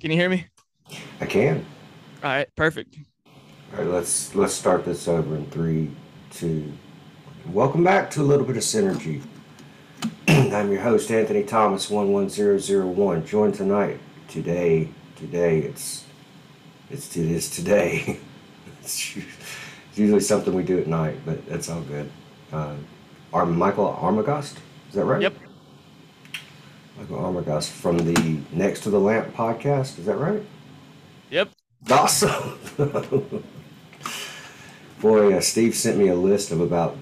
Can you hear me? I can. All right, perfect. All right, let's let's start this over in three, two. Welcome back to a little bit of synergy. I'm your host Anthony Thomas, one one zero zero one. Joined tonight today, today it's it's it is today. it's usually something we do at night, but that's all good. Uh, Michael Armagost, is that right? Yep. Michael Armagost from the Next to the Lamp podcast, is that right? Yep. Awesome. Boy, uh, Steve sent me a list of about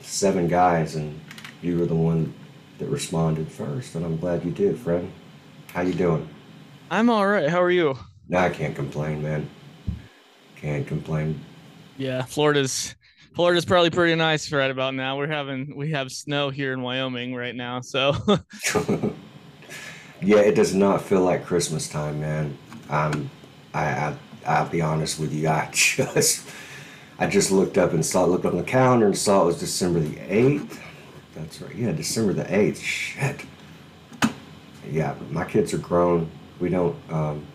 seven guys, and you were the one that responded first, and I'm glad you did, friend. How you doing? I'm all right. How are you? No, I can't complain, man. Can't complain. Yeah, Florida's Florida's probably pretty nice right about now. We're having we have snow here in Wyoming right now, so yeah, it does not feel like Christmas time, man. Um, I, I I'll be honest with you. I just I just looked up and saw looked on the calendar and saw it was December the eighth. That's right. Yeah, December the eighth. Shit. Yeah, my kids are grown. We don't um,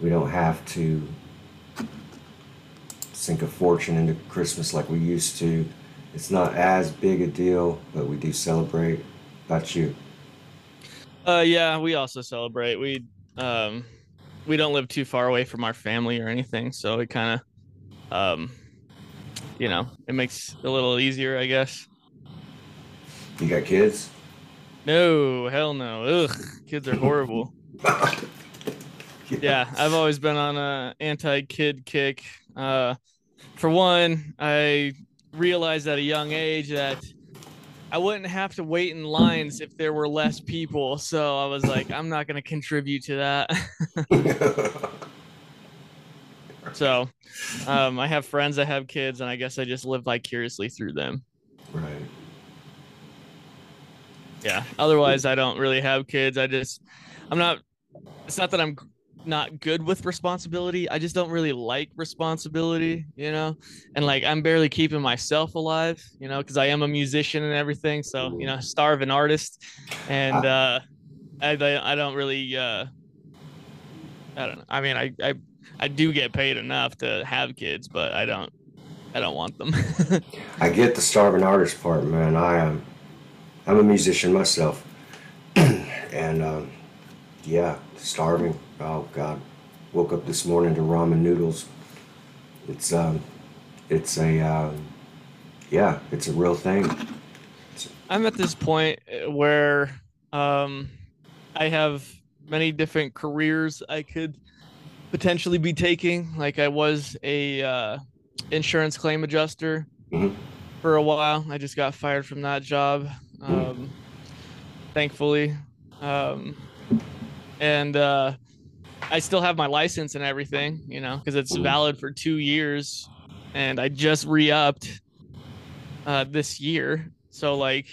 we don't have to sink a fortune into Christmas like we used to. It's not as big a deal, but we do celebrate. About you? Uh yeah, we also celebrate. We um we don't live too far away from our family or anything, so it kind of um you know, it makes it a little easier, I guess. You got kids? No, hell no. Ugh, kids are horrible. yeah, I've always been on a anti-kid kick. Uh, for one, I realized at a young age that I wouldn't have to wait in lines if there were less people. So I was like, I'm not going to contribute to that. so um, I have friends that have kids, and I guess I just live vicariously through them. right. Yeah. Otherwise, I don't really have kids. I just, I'm not. It's not that I'm not good with responsibility. I just don't really like responsibility, you know. And like, I'm barely keeping myself alive, you know, because I am a musician and everything. So you know, starving artist, and uh, I I don't really. Uh, I don't know. I mean, I I I do get paid enough to have kids, but I don't. I don't want them. I get the starving artist part, man. I am. I'm a musician myself, and um, yeah, starving. Oh God, woke up this morning to ramen noodles. It's um, it's a um, yeah, it's a real thing. I'm at this point uh, where um, I have many different careers I could potentially be taking. Like I was a uh, insurance claim adjuster Mhm. for a while. I just got fired from that job, um, thankfully, um, and uh, I still have my license and everything. You know, because it's valid for two years, and I just re-upped uh, this year. So like,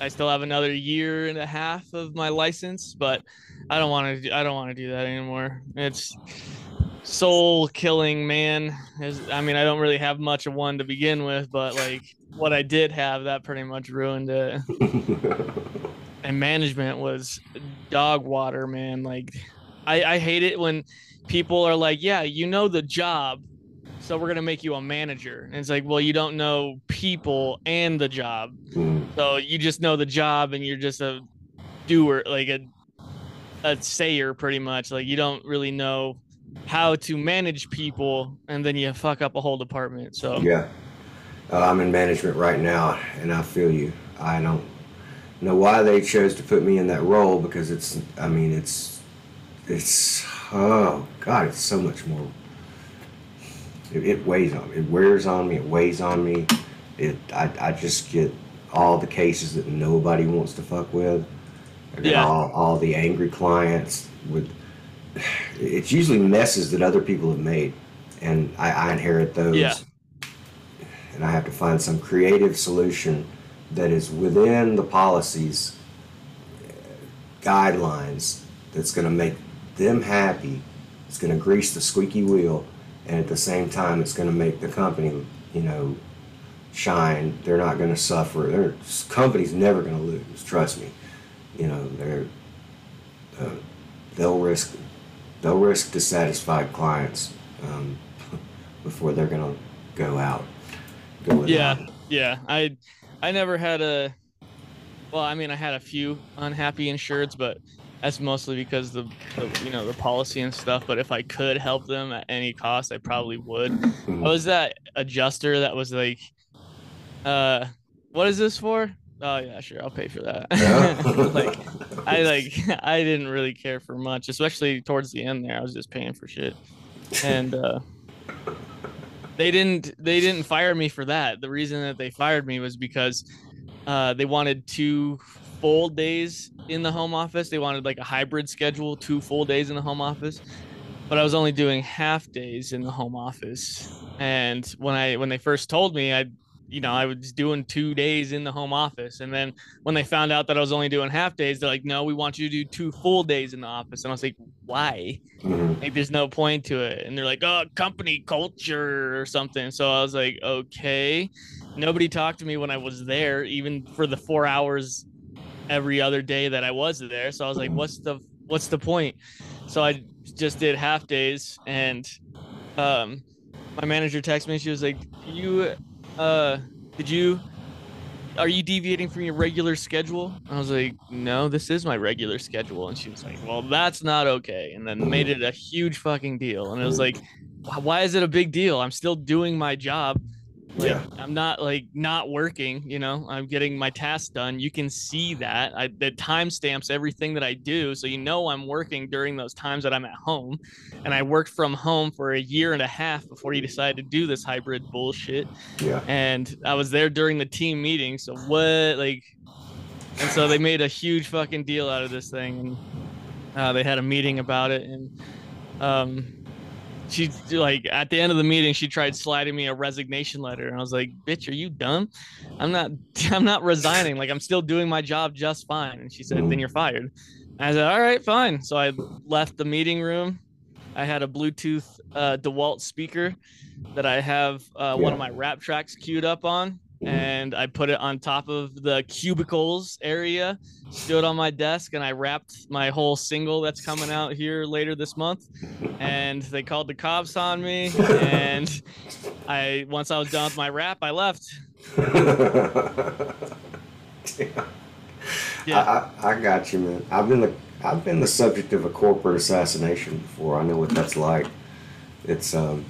I still have another year and a half of my license, but I don't want to. I don't want to do that anymore. It's soul killing, man. Is I mean, I don't really have much of one to begin with, but like what I did have, that pretty much ruined it. And management was dog water, man. Like, I I hate it when people are like, yeah, you know the job. So we're gonna make you a manager, and it's like, well, you don't know people and the job. So you just know the job and you're just a doer, like a a sayer pretty much. Like you don't really know how to manage people and then you fuck up a whole department. So yeah, uh, I'm in management right now, and I feel you. I don't know why they chose to put me in that role because it's. I mean, it's. It's. Oh God, it's so much more. It, it weighs on me. It wears on me. It weighs on me. It. I. I just get all the cases that nobody wants to fuck with. I get Yeah. all, all the angry clients with. It's usually messes that other people have made, and I, I inherit those. Yeah. And I have to find some creative solution that is within the policies, uh, guidelines, that's going to make them happy. It's going to grease the squeaky wheel, and at the same time, it's going to make the company, you know, shine. They're not going to suffer. Their company's never going to lose. Trust me. You know, they're uh, they'll risk they'll risk dissatisfied clients um, before they're going to go out. Go yeah, yeah. I I never had a well, I mean I had a few unhappy insureds, but that's mostly because the, the you know the policy and stuff. But if I could help them at any cost, I probably would. I was that adjuster that was like, uh, what is this for? Oh yeah, sure, I'll pay for that. Yeah. like I like I didn't really care for much, especially towards the end there. I was just paying for shit. And uh they didn't they didn't fire me for that. The reason that they fired me was because uh they wanted two full days in the home office. They wanted like a hybrid schedule, two full days in the home office. But I was only doing half days in the home office. And when I when they first told me I you know, I was doing two days in the home office. And then when they found out that I was only doing half days, they're like, no, we want you to do two full days in the office. And I was like, why? Mhm. Like, there's no point to it. And they're like, oh, company culture or something. So I was like, okay. Nobody talked to me when I was there, even for the four hours every other day that I was there. So I was like, what's the what's the point? So I just did half days and um my manager texted me, she was like, You uh did you are you deviating from your regular schedule? I was like, no, this is my regular schedule. And she was like, well, that's not okay. And then made it a huge fucking deal. And it was like, why is it a big deal? I'm still doing my job. Like, Yeah. I'm not like not working, you know, I'm getting my tasks done. You can see that. I the timestamps everything that I do. So you know I'm working during those times that I'm at home. And I worked from home for a year and a half before he decided to do this hybrid bullshit Yeah. and I was there during the team meeting. So what, like, and so they made a huge fucking deal out of this thing, and uh, they had a meeting about it, and um, she like at the end of the meeting, she tried sliding me a resignation letter, and I was like, "Bitch, are you dumb? I'm not, I'm not resigning. Like, I'm still doing my job just fine." And she said, "Then you're fired." And I said, "All right, fine." So I left the meeting room. I had a Bluetooth uh, DeWalt speaker that I have uh, one of my rap tracks queued up on, and I put it on top of the cubicles area, stood on my desk, and I wrapped my whole single that's coming out here later this month. And they called the cops on me, and I once I was done with my rap, I left. Yeah. I, I, I got you, man. I've been the I've been the subject of a corporate assassination before. I know what that's like. It's um,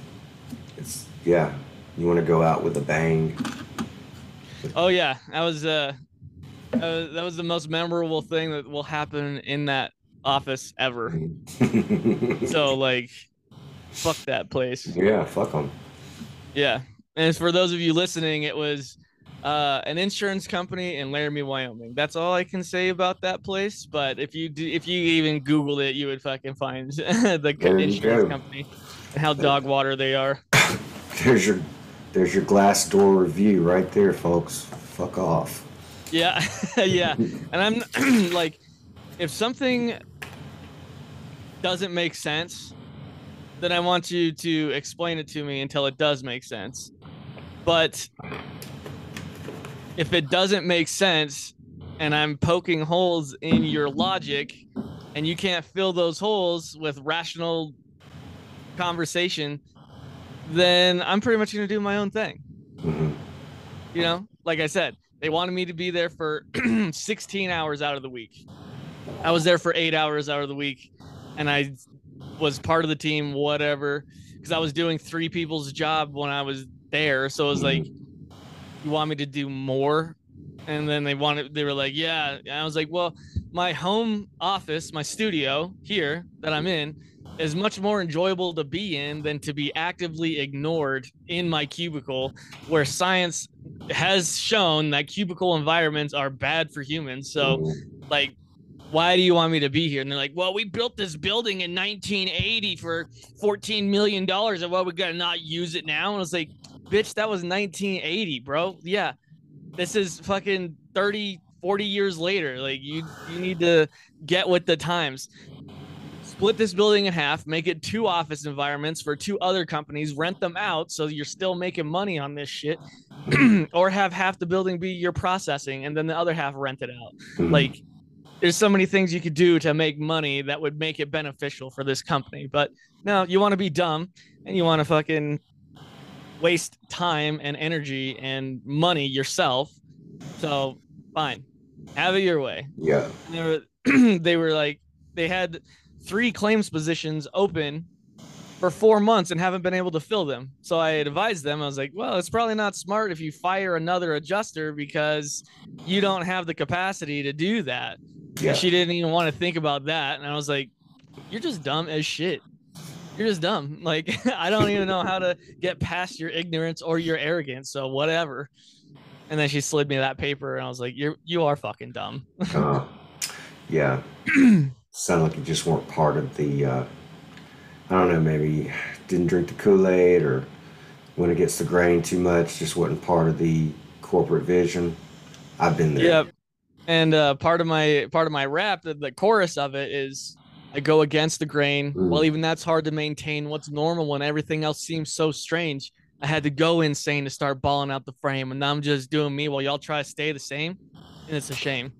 it's yeah. You want to go out with a bang. Oh yeah, that was uh, that was, that was the most memorable thing that will happen in that office ever. So like, fuck that place. yeah, fuck them. Yeah. And for those of you listening, it was uh, an insurance company in Laramie, Wyoming. That's all I can say about that place. But if you do, if you even Googled it, you would fucking find the There insurance company and how dog water they are. There's your there's your Glassdoor review right there, folks. Fuck off. Yeah, yeah. And I'm like, if something doesn't make sense, then I want you to explain it to me until it does make sense. But if it doesn't make sense and I'm poking holes in your logic and you can't fill those holes with rational conversation, then I'm pretty much going to do my own thing. Mhm. you know like i said they wanted me to be there for 16 hours out of the week. I was there for eight hours out of the week and i was part of the team whatever because i was doing three people's job when i was there. So it was like you want me to do more? And then they wanted they were like yeah. And i was like well my home office my studio here that i'm in is much more enjoyable to be in than to be actively ignored in my cubicle where science has shown that cubicle environments are bad for humans. So like why do you want me to be here? And they're like well we built this building in 1980 for 14 million dollars and what we gotta not use it now? And i was like bitch that was 1980 bro. Yeah this is fucking 30 40 years later. Like you you need to get with the times split this building in half make it two office environments for two other companies rent them out so you're still making money on this shit or have half the building be your processing and then the other half rent it out. Mhm. like there's so many things you could do to make money that would make it beneficial for this company. But no you want to be dumb and you want to fucking waste time and energy and money yourself. So fine. Have it your way. Yeah. they were they were like they had three claims positions open for four months and haven't been able to fill them. So I advised them, I was like, well, it's probably not smart if you fire another adjuster because you don't have the capacity to do that. Yeah. And she didn't even want to think about that. And I was like, you're just dumb as shit. You're just dumb. Like, I don't even know how to get past your ignorance or your arrogance. So whatever. And then she slid me that paper and I was like, you're, you are fucking dumb. Uh, yeah. Sound like you just weren't part of the. Uh, I don't know. Maybe didn't drink the Kool Aid, or it gets the grain too much, just wasn't part of the corporate vision. I've been there. Yep. And uh, part of my part of my rap, the, the chorus of it is I go against the grain. Mm. Well, even that's hard to maintain. What's normal when everything else seems so strange? I had to go insane to start balling out the frame, and now I'm just doing me while y'all try to stay the same, and it's a shame.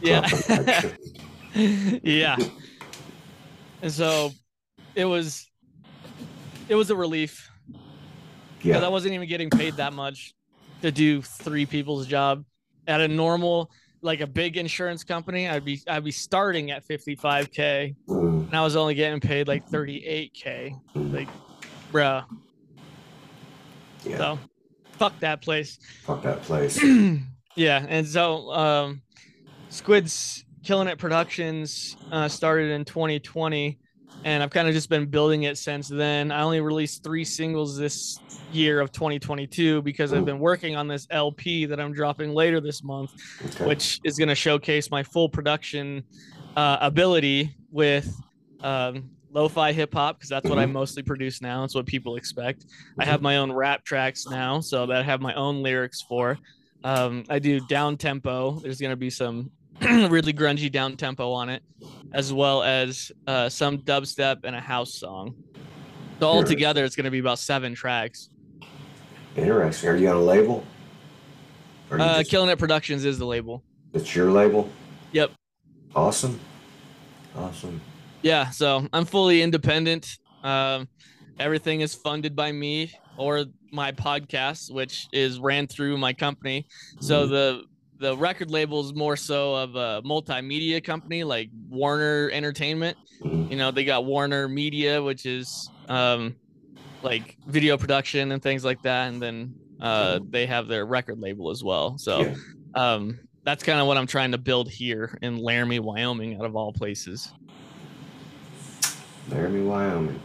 Yeah, yeah. And so it was, it was a relief. Because I wasn't even getting paid that much to do three people's job. At a normal like a big insurance company i'd be i'd be starting at 55k Mm, and i was only getting paid like 38k mm, like bruh. Yeah. so fuck that place. Fuck that place. yeah and so um squids killing it productions uh started in 2020 and i've kind of just been building it since then i only released three singles this year of 2022 because i've been working on this lp that i'm dropping later this month Okay. which is going to showcase my full production uh, ability with um, lo-fi hip hop because that's what I Mhm. mostly produce now. It's what people expect. I have my own rap tracks now, so that I have my own lyrics for. Um, I do down tempo. There's going to be some really grungy down tempo on it, as well as uh, some dubstep and a house song. So all together, it's going to be about seven tracks. Interesting. Are you on a label? Uh, just- Killing It Productions is the label. it's your label? Yep. Awesome. Awesome. Yeah, so I'm fully independent. Um, everything is funded by me or my podcast, which is ran through my company. So Mhm. the the record label is more so of a multimedia company like Warner Entertainment. You know, they got Warner Media, which is um, like video production and things like that, and then uh, they have their record label as well. So um, that's kind of what I'm trying to build here in Laramie, Wyoming, out of all places. Laramie, Wyoming.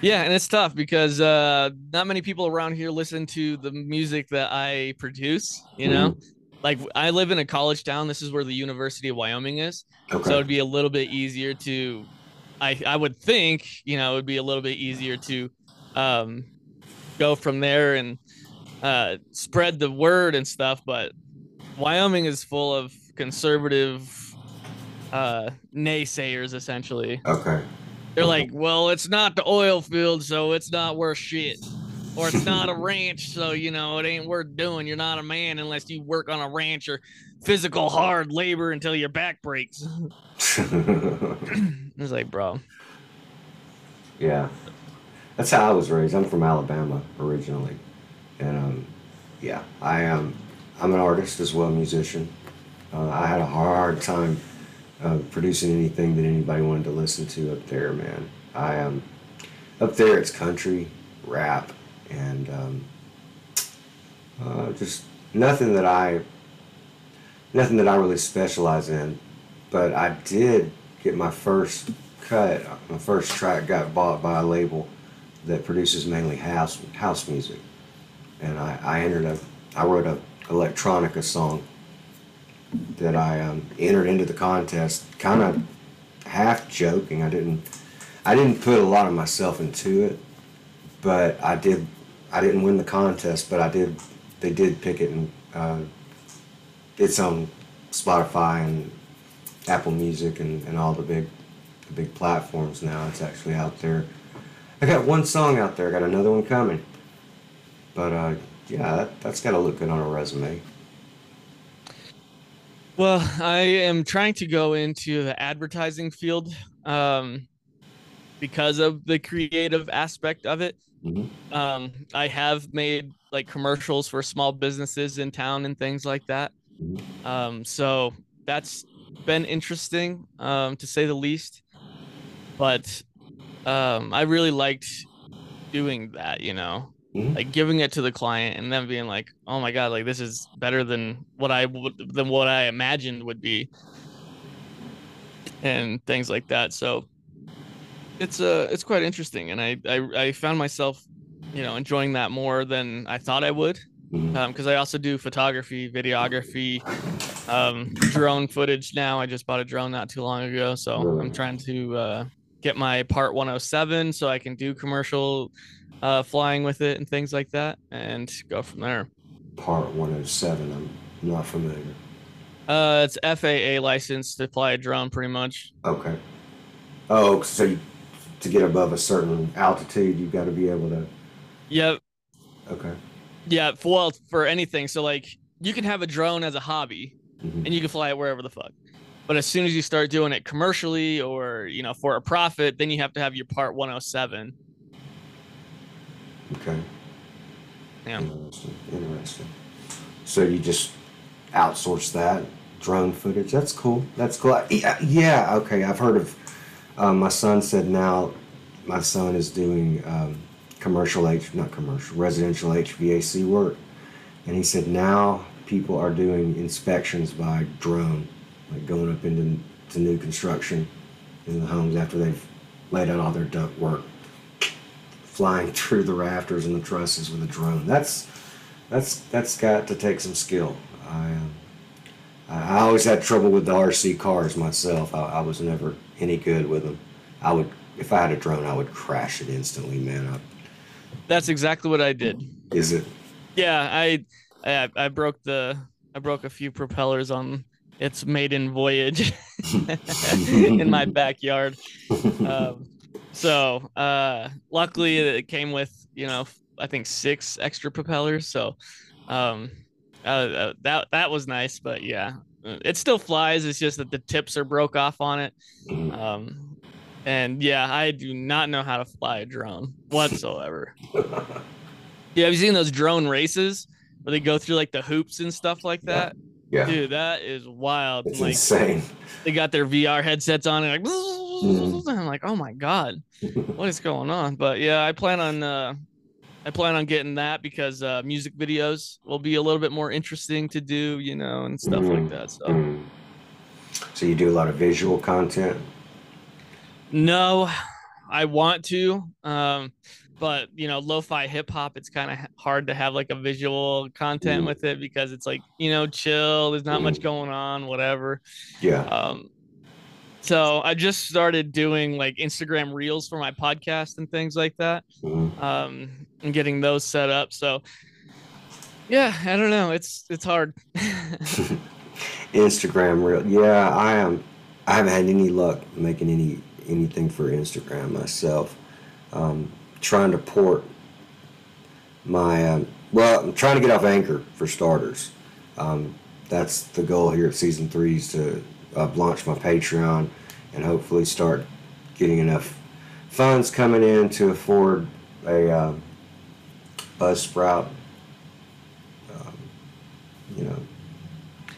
Yeah, and it's tough because uh, not many people around here listen to the music that I produce. You know, like I live in a college town. This is where the University of Wyoming is, Okay. so it'd be a little bit easier to. I I would think you know it would be a little bit easier to um, go from there and uh, spread the word and stuff. But Wyoming is full of conservative uh, naysayers, essentially. okay. They're like, well, it's not the oil field, so it's not worth shit. Or it's not a ranch, so you know it ain't worth doing. You're not a man unless you work on a ranch or physical hard labor until your back breaks. it's like, bro. yeah. That's how I was raised. I'm from Alabama originally. And um, yeah, I am. I'm an artist as well, musician. Uh, I had a hard time uh, producing anything that anybody wanted to listen to up there, man. I am up there. It's country, rap, and um, uh, just nothing that I nothing that I really specialize in. But I did get my first cut. My first track got bought by a label that produces mainly house house music, and I, I entered a I wrote a electronica song that I um, entered into the contest, kind of half joking. I didn't I didn't put a lot of myself into it, but I did. I didn't win the contest, but I did. They did pick it, and uh, it's on Spotify and Apple Music and, and all the big the big platforms now. It's actually out there. I got one song out there. I got another one coming. But uh, yeah, that, that's got to look good on a resume. Well, I am trying to go into the advertising field um, because of the creative aspect of it. Mhm. Um, I have made like commercials for small businesses in town and things like that. Mhm. Um, so that's been interesting, um, to say the least. But um, I really liked doing that, you know, Mhm. like giving it to the client and then being like, "Oh my god, like this is better than what I would than what I imagined would be," and things like that. So it's uh it's quite interesting, and I I, I found myself, you know, enjoying that more than I thought I would because I also do photography, videography, um, drone footage now. I just bought a drone not too long ago, so I'm trying to uh, get my Part 107 so I can do commercial uh, flying with it and things like that, and go from there. Part 107. I'm not familiar. Uh, it's FAA license to fly a drone, pretty much. Okay. Oh, so you, to get above a certain altitude, you've got to be able to. Yep. Okay. Yeah. For, well, for anything. So like, you can have a drone as a hobby, Mhm. and you can fly it wherever the fuck. But as soon as you start doing it commercially or you know for a profit, then you have to have your Part 107. Okay. Yeah. Interesting. Interesting. So you just outsource that drone footage? That's cool. That's cool. Yeah okay. I've heard of. Um, my son said now, my son is doing um, commercial H, not commercial, residential HVAC work, and he said now people are doing inspections by drone, like going up into to new construction in the homes after they've laid out all their duct work flying through the rafters and the trusses with a drone. That's that's that's got to take some skill. I um, I always had trouble with the RC cars myself. I, I was never any good with them. I would if I had a drone, I would crash it instantly, man. I, That's exactly what I did. is it? Yeah, I, I I broke the I broke a few propellers on its maiden voyage in my backyard. Um, so uh, luckily it came with you know I think six extra propellers. So um, uh, uh, that that was nice. But yeah, uh, it still flies. It's just that the tips are broke off on it. Mhm. Um, and yeah, I do not know how to fly a drone whatsoever. Yeah, have you seen those drone races where they go through like the hoops and stuff like that? yeah, Dude, that is wild. it's like insane. they got their VR headsets on and like Mhm. I'm like, oh my god, what is going on? But yeah, I plan on uh I plan on getting that because uh music videos will be a little bit more interesting to do, you know, and stuff like Mhm. that. So Mm. So you do a lot of visual content. no, I want to. Um but you know, lo-fi hip hop, it's kind of hard to have like a visual content Mhm. with it because it's like, you know, chill, there's not much going on, whatever. Yeah. Um, so I just started doing like Instagram reels for my podcast and things like that. Mhm. Um, and getting those set up. So yeah, I don't know. It's it's hard. Instagram reel. Yeah, I am. I haven't had any luck making any anything for Instagram myself. Um, trying to port my um, well, I'm trying to get off Anchor for starters. Um, that's the goal here at season three is to uh, launch my Patreon and hopefully start getting enough funds coming in to afford a uh, Buzzsprout. Um, you know,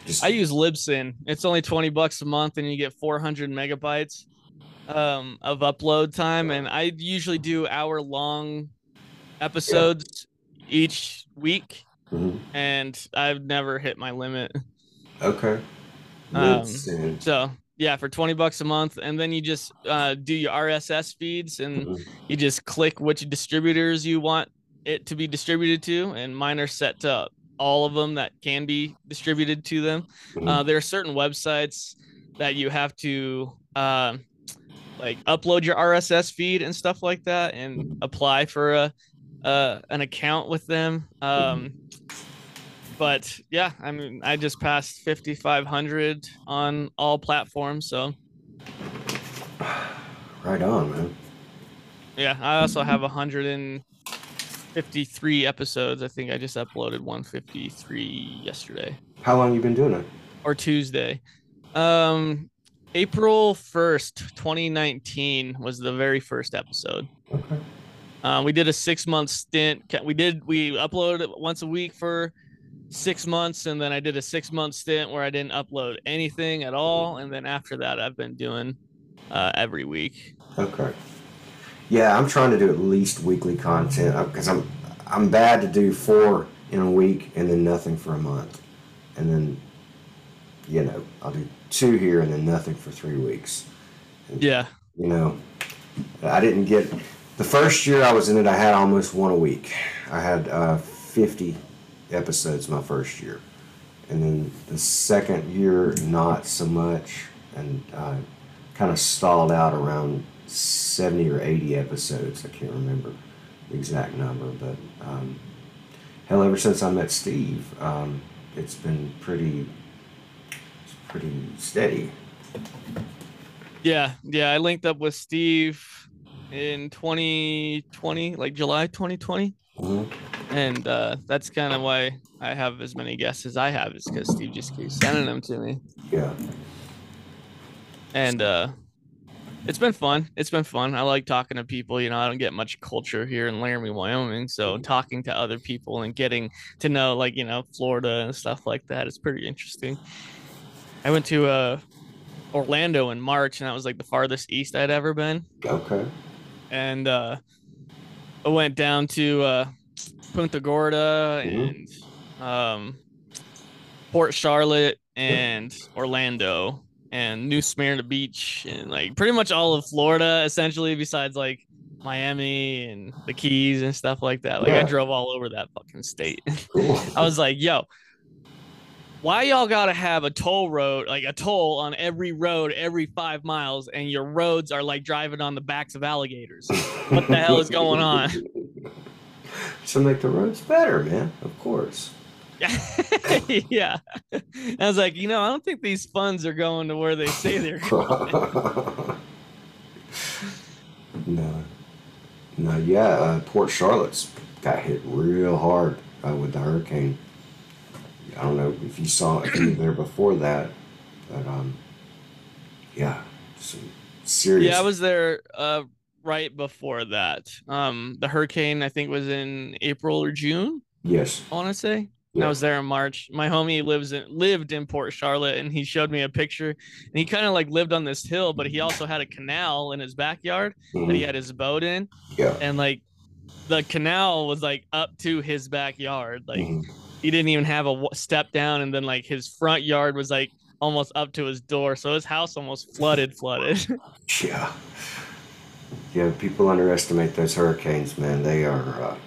just I use Libsyn. It's only 20 bucks a month and you get 400 megabytes um, of upload time. And I usually do hour long episodes each week. Mhm. And I've never hit my limit. Okay. Um, So yeah, for 20 bucks a month. And then you just uh, do your RSS feeds and Mhm. you just click which distributors you want it to be distributed to. And mine are set to all of them that can be distributed to them. Uh, there are certain websites that you have to uh, like upload your RSS feed and stuff like that and apply for a uh, an account with them. Um, but yeah, I mean, I just passed 5,500 on all platforms. So Right on, man. yeah, I also have 153 episodes. I think I just uploaded 153 yesterday How long you been doing it? or Tuesday. Um, April 1st, 2019 was the very first episode. Okay. Uh, we did a six month stint. We did we uploaded it once a week for six months, and then I did a six month stint where I didn't upload anything at all, and then after that, I've been doing uh, every week. Okay. Yeah, I'm trying to do at least weekly content because I'm I'm bad to do four in a week and then nothing for a month, and then you know I'll do two here and then nothing for three weeks. Yeah. You know, I didn't get the first year I was in it. I had almost one a week. I had uh, 50 episodes my first year, and then the second year not so much, and I kind of stalled out around 70 or 80 episodes. I can't remember the exact number, but um, hell, ever since I met Steve, um, it's been pretty, pretty steady. Yeah, yeah. I linked up with Steve in 2020, like July 2020. Mm-hmm. And uh, that's kind of why I have as many guests as I have, is because Steve just keeps sending them to me. Yeah. And uh, it's been fun. It's been fun. I like talking to people. You know, I don't get much culture here in Laramie, Wyoming. So talking to other people and getting to know, like, you know, Florida and stuff like that is pretty interesting. I went to uh, Orlando in March, and that was like the farthest east I'd ever been. Okay. And uh, I went down to uh, Punta Gorda Mhm. and um, Port Charlotte and Orlando and New Smyrna Beach and like pretty much all of Florida essentially, besides like Miami and the Keys and stuff like that. Like I drove all over that fucking state. Cool. I was like, yo, why y'all gotta have a toll road, like a toll on every road every five miles, and your roads are like driving on the backs of alligators? What the hell is going on? to make the roads better, man. Of course. yeah. I was like, you know, I don't think these funds are going to where they say they're going. no. No, yeah, uh, Port Charlotte's got hit real hard uh, with the hurricane. I don't know if you saw were there before that, but um, yeah, some serious. Yeah, I was there uh right before that. Um the hurricane I think was in April or June, Yes. I want to say. Yeah. I was there in March. My homie lives in lived in Port Charlotte and he showed me a picture and he kind of like lived on this hill, but he also had a canal in his backyard that he Mhm. had his boat in Yeah. and like the canal was like up to his backyard. Like Mhm. he didn't even have a step down and then like his front yard was like almost up to his door. So his house almost flooded flooded. Yeah. Yeah, people underestimate those hurricanes, man. They are uh,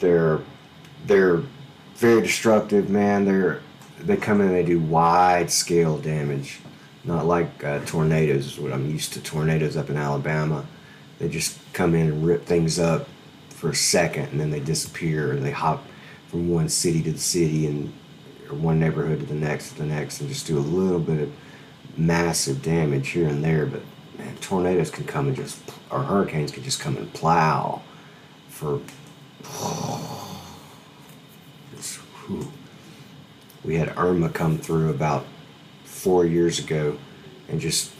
they're they're very destructive, man. They're they come in and they do wide scale damage. Not like uh, tornadoes is what I'm used to. Tornadoes up in Alabama, they just come in and rip things up for a second and then they disappear and they hop from one city to the city and or one neighborhood to the next to the next and just do a little bit of massive damage here and there, but man, tornadoes can come and just, or hurricanes can just come and plow for. We had Irma come through about four years ago, and just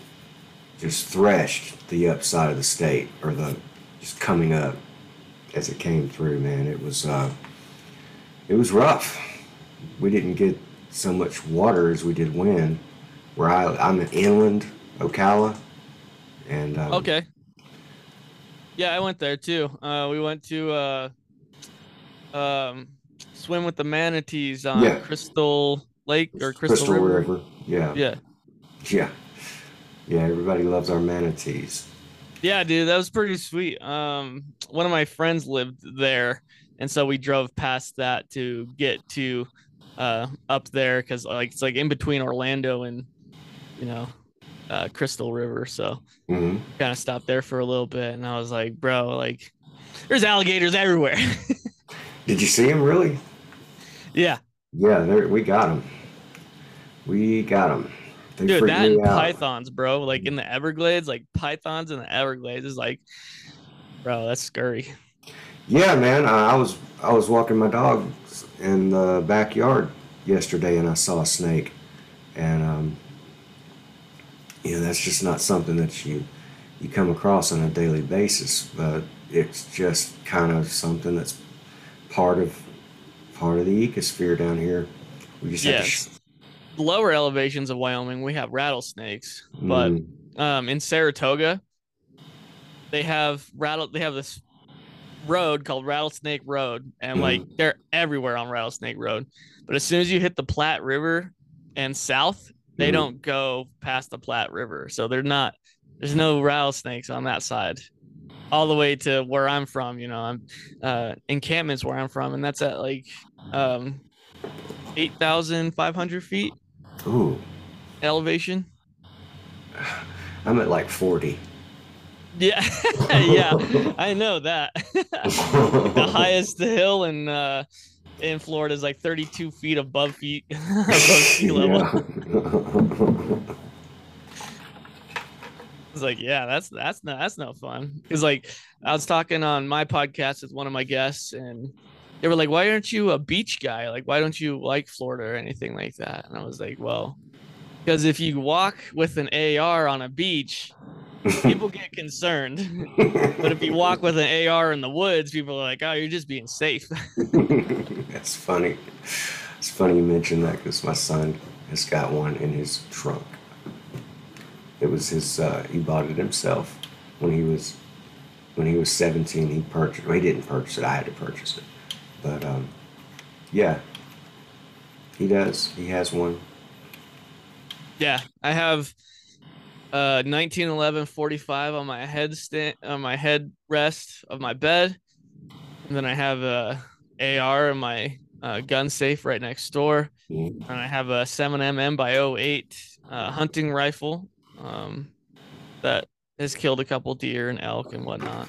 just threshed the upside of the state, or the just coming up as it came through. Man, it was uh, it was rough. We didn't get so much water as we did wind where I, I'm in inland Ocala, and um, okay. Yeah, I went there too. Uh, we went to uh, um, swim with the manatees on Yeah. Crystal Lake or Crystal, Crystal River. River. Yeah, Yeah, yeah, yeah. Everybody loves our manatees. yeah, dude, that was pretty sweet. Um, one of my friends lived there, and so we drove past that to get to uh up there because like it's like in between Orlando and you know uh Crystal River. So hmm kind of stopped there for a little bit, and I was like, bro, like there's alligators everywhere. Did you see him really? yeah. Yeah, there we got him. We got him. They Dude, that and out. pythons, bro. Like in the Everglades, like pythons in the Everglades is like, bro, that's scary. Yeah, man. I, I was I was walking my dog in the backyard yesterday, and I saw a snake, and um, you know that's just not something that you you come across on a daily basis. But it's just kind of something that's part of part of the ecosphere down here. We just have to. Sh- Yes. Lower elevations of Wyoming, we have rattlesnakes, but Mm, um, in Saratoga, they have rattle. They have this road called Rattlesnake Road, and like they're everywhere on Rattlesnake Road. But as soon as you hit the Platte River and south, they Mhm. don't go past the Platte River, so they're not. There's no rattlesnakes on that side. All the way to where I'm from, you know, I'm uh, Encampment's where I'm from, and that's at like um, eight thousand five hundred feet ooh, elevation. I'm at like 40. Yeah, yeah, I know that. the highest hill in uh, in Florida is like 32 feet above feet above sea level. It's like, yeah, that's that's no that's no fun. Because like I was talking on my podcast with one of my guests, and they were like, "Why aren't you a beach guy? Like, why don't you like Florida or anything like that?" And I was like, "Well, because if you walk with an AR on a beach, people get concerned. But if you walk with an AR in the woods, people are like, "Oh, you're just being safe." That's funny. It's funny you mention that because my son has got one in his trunk. It was his. Uh, he bought it himself when he was when he was 17. He purchased. Well, he didn't purchase it. I had to purchase it. But um, yeah, he does. He has one. Yeah, I have uh 1911 45 on my head stand on my head rest of my bed. And then I have a AR in my uh, gun safe right next door. And I have a 7mm by 08 uh, hunting rifle um, that has killed a couple deer and elk and whatnot.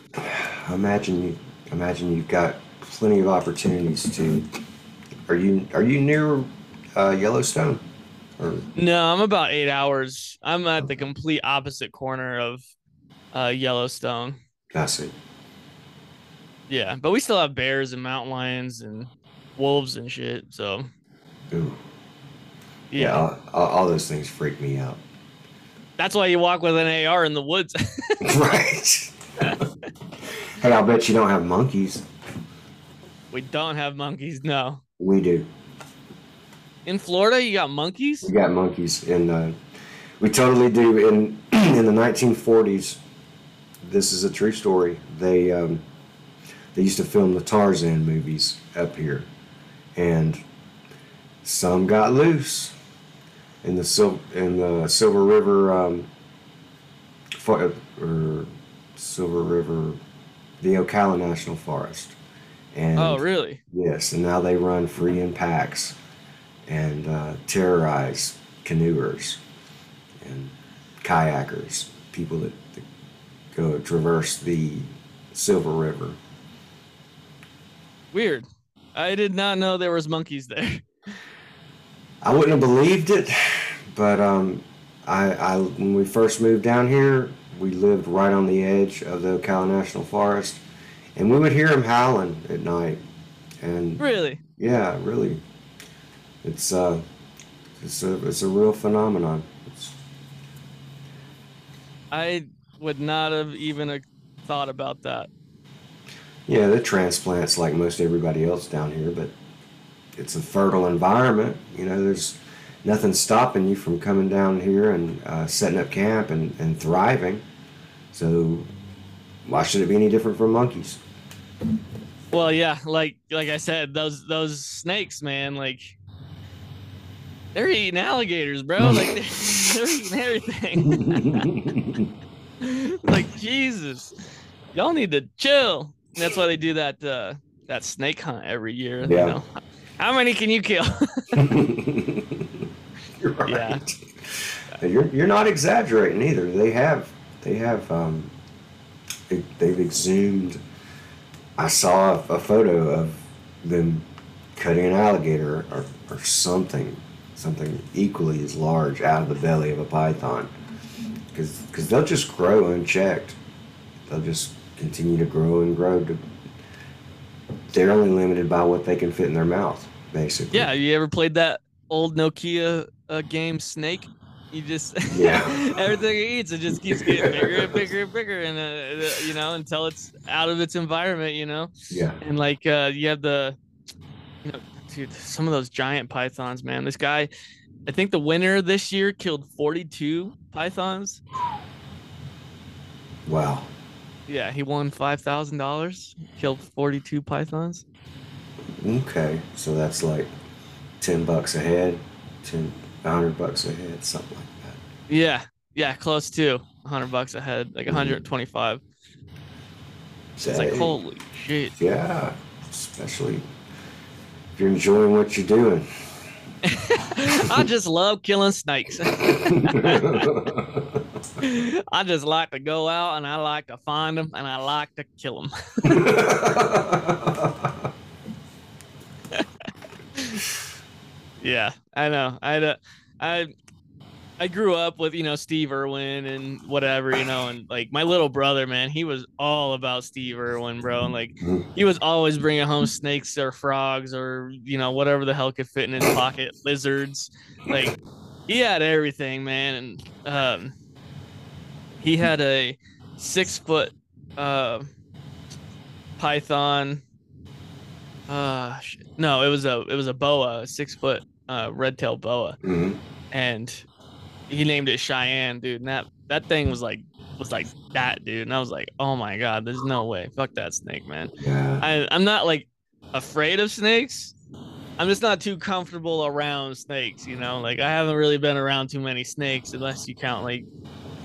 Imagine you. Imagine you've got plenty of opportunities to. Are you Are you near uh, Yellowstone? Or No, I'm about eight hours. I'm at the complete opposite corner of uh, Yellowstone. I see. Yeah, but we still have bears and mountain lions and wolves and shit. So Ooh. yeah, Yeah, all, all, all those things freak me out. that's why you walk with an AR in the woods. right. hey, I'll bet you don't have monkeys. we don't have monkeys. No, We do. In Florida you got monkeys. We got monkeys, and uh, we totally do. In in the 1940s, this is a true story. They um, they used to film the Tarzan movies up here, and some got loose in the Sil- in the Silver River um, for, or Silver River, the Ocala National Forest. And Oh, really? Yes, and now they run free in packs and uh, terrorize canoers and kayakers, people that, that go traverse the Silver River. Weird. I did not know there was monkeys there. I wouldn't have believed it, but um, I, I when we first moved down here, we lived right on the edge of the Ocala National Forest, and we would hear them howling at night. And Really? yeah, really, it's uh, it's a it's a real phenomenon. It's, I would not have even thought about that. yeah, the transplants like most everybody else down here, but it's a fertile environment. You know, there's nothing stopping you from coming down here and uh, setting up camp and, and thriving. So why should it be any different from monkeys? Well, yeah, like like I said, those those snakes, man, like they're eating alligators, bro. Like they're eating everything. like Jesus, y'all need to chill. And that's why they do that uh, that snake hunt every year. you Yeah. know. How many can you kill? you're right. Yeah. You're you're not exaggerating either. They have they have um, they, they've exhumed. I saw a, a photo of them cutting an alligator or, or something something equally as large out of the belly of a python because they'll just grow unchecked. They'll just continue to grow and grow. To, they're only limited by what they can fit in their mouth, basically. yeah, you ever played that old Nokia uh, game Snake? You just Yeah. everything he eats, it just keeps getting bigger and bigger and bigger, and uh, uh, you know until it's out of its environment, you know. Yeah. and like uh you have the you know dude, some of those giant pythons, man. This guy, I think the winner this year killed 42 pythons. Wow. Yeah, he won five thousand dollars. Killed 42 pythons. Okay, so that's like ten bucks a head, ten, hundred bucks a head, something like that. Yeah, yeah, close to 100 bucks a head, like 125. It's like holy shit. Yeah, especially you're enjoying what you're doing. I just love killing snakes. I just like to go out and I like to find them and I like to kill them. yeah, I know. I uh, I I grew up with you know Steve Irwin and whatever you know, and like my little brother, man, he was all about Steve Irwin, bro, and like he was always bringing home snakes or frogs or you know whatever the hell could fit in his pocket, lizards, like he had everything, man, and um, he had a six foot uh python. Uh, no, it was a it was a boa, a six foot uh red tail boa Mhm. and he named it Cheyenne, dude. And that that thing was like was like that, dude. And I was like, oh my god, there's no way. Fuck that snake, man. Yeah. I I'm not like afraid of snakes. I'm just not too comfortable around snakes, you know. Like I haven't really been around too many snakes, unless you count like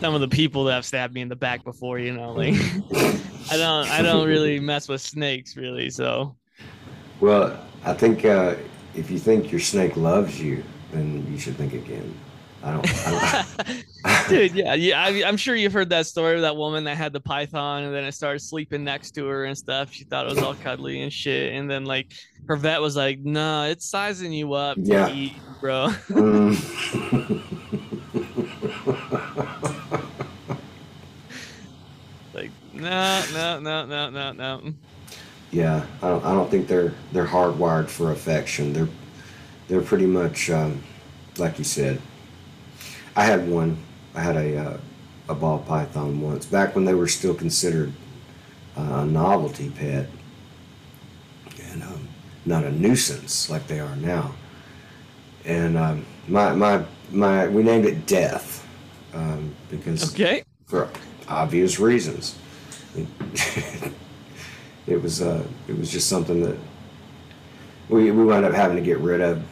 some of the people that have stabbed me in the back before, you know. Like I don't I don't really mess with snakes really. So Well, I think uh, if you think your snake loves you, then you should think again. I don't. I don't Dude, yeah, yeah. I, I'm sure you've heard that story of that woman that had the python and then it started sleeping next to her and stuff. She thought it was all cuddly and shit. And then like her vet was like, "No, it's sizing you up to Yeah. eat, bro." Mm. like, no, no, no, no, no, no. yeah, I don't. I don't think they're they're hardwired for affection. They're they're pretty much um, like you said. I had one. I had a uh, a ball python once back when they were still considered uh, a novelty pet and um, not a nuisance like they are now. And um, my my my we named it Death um, because Okay. for obvious reasons. It, was uh, it was just something that we we wound up having to get rid of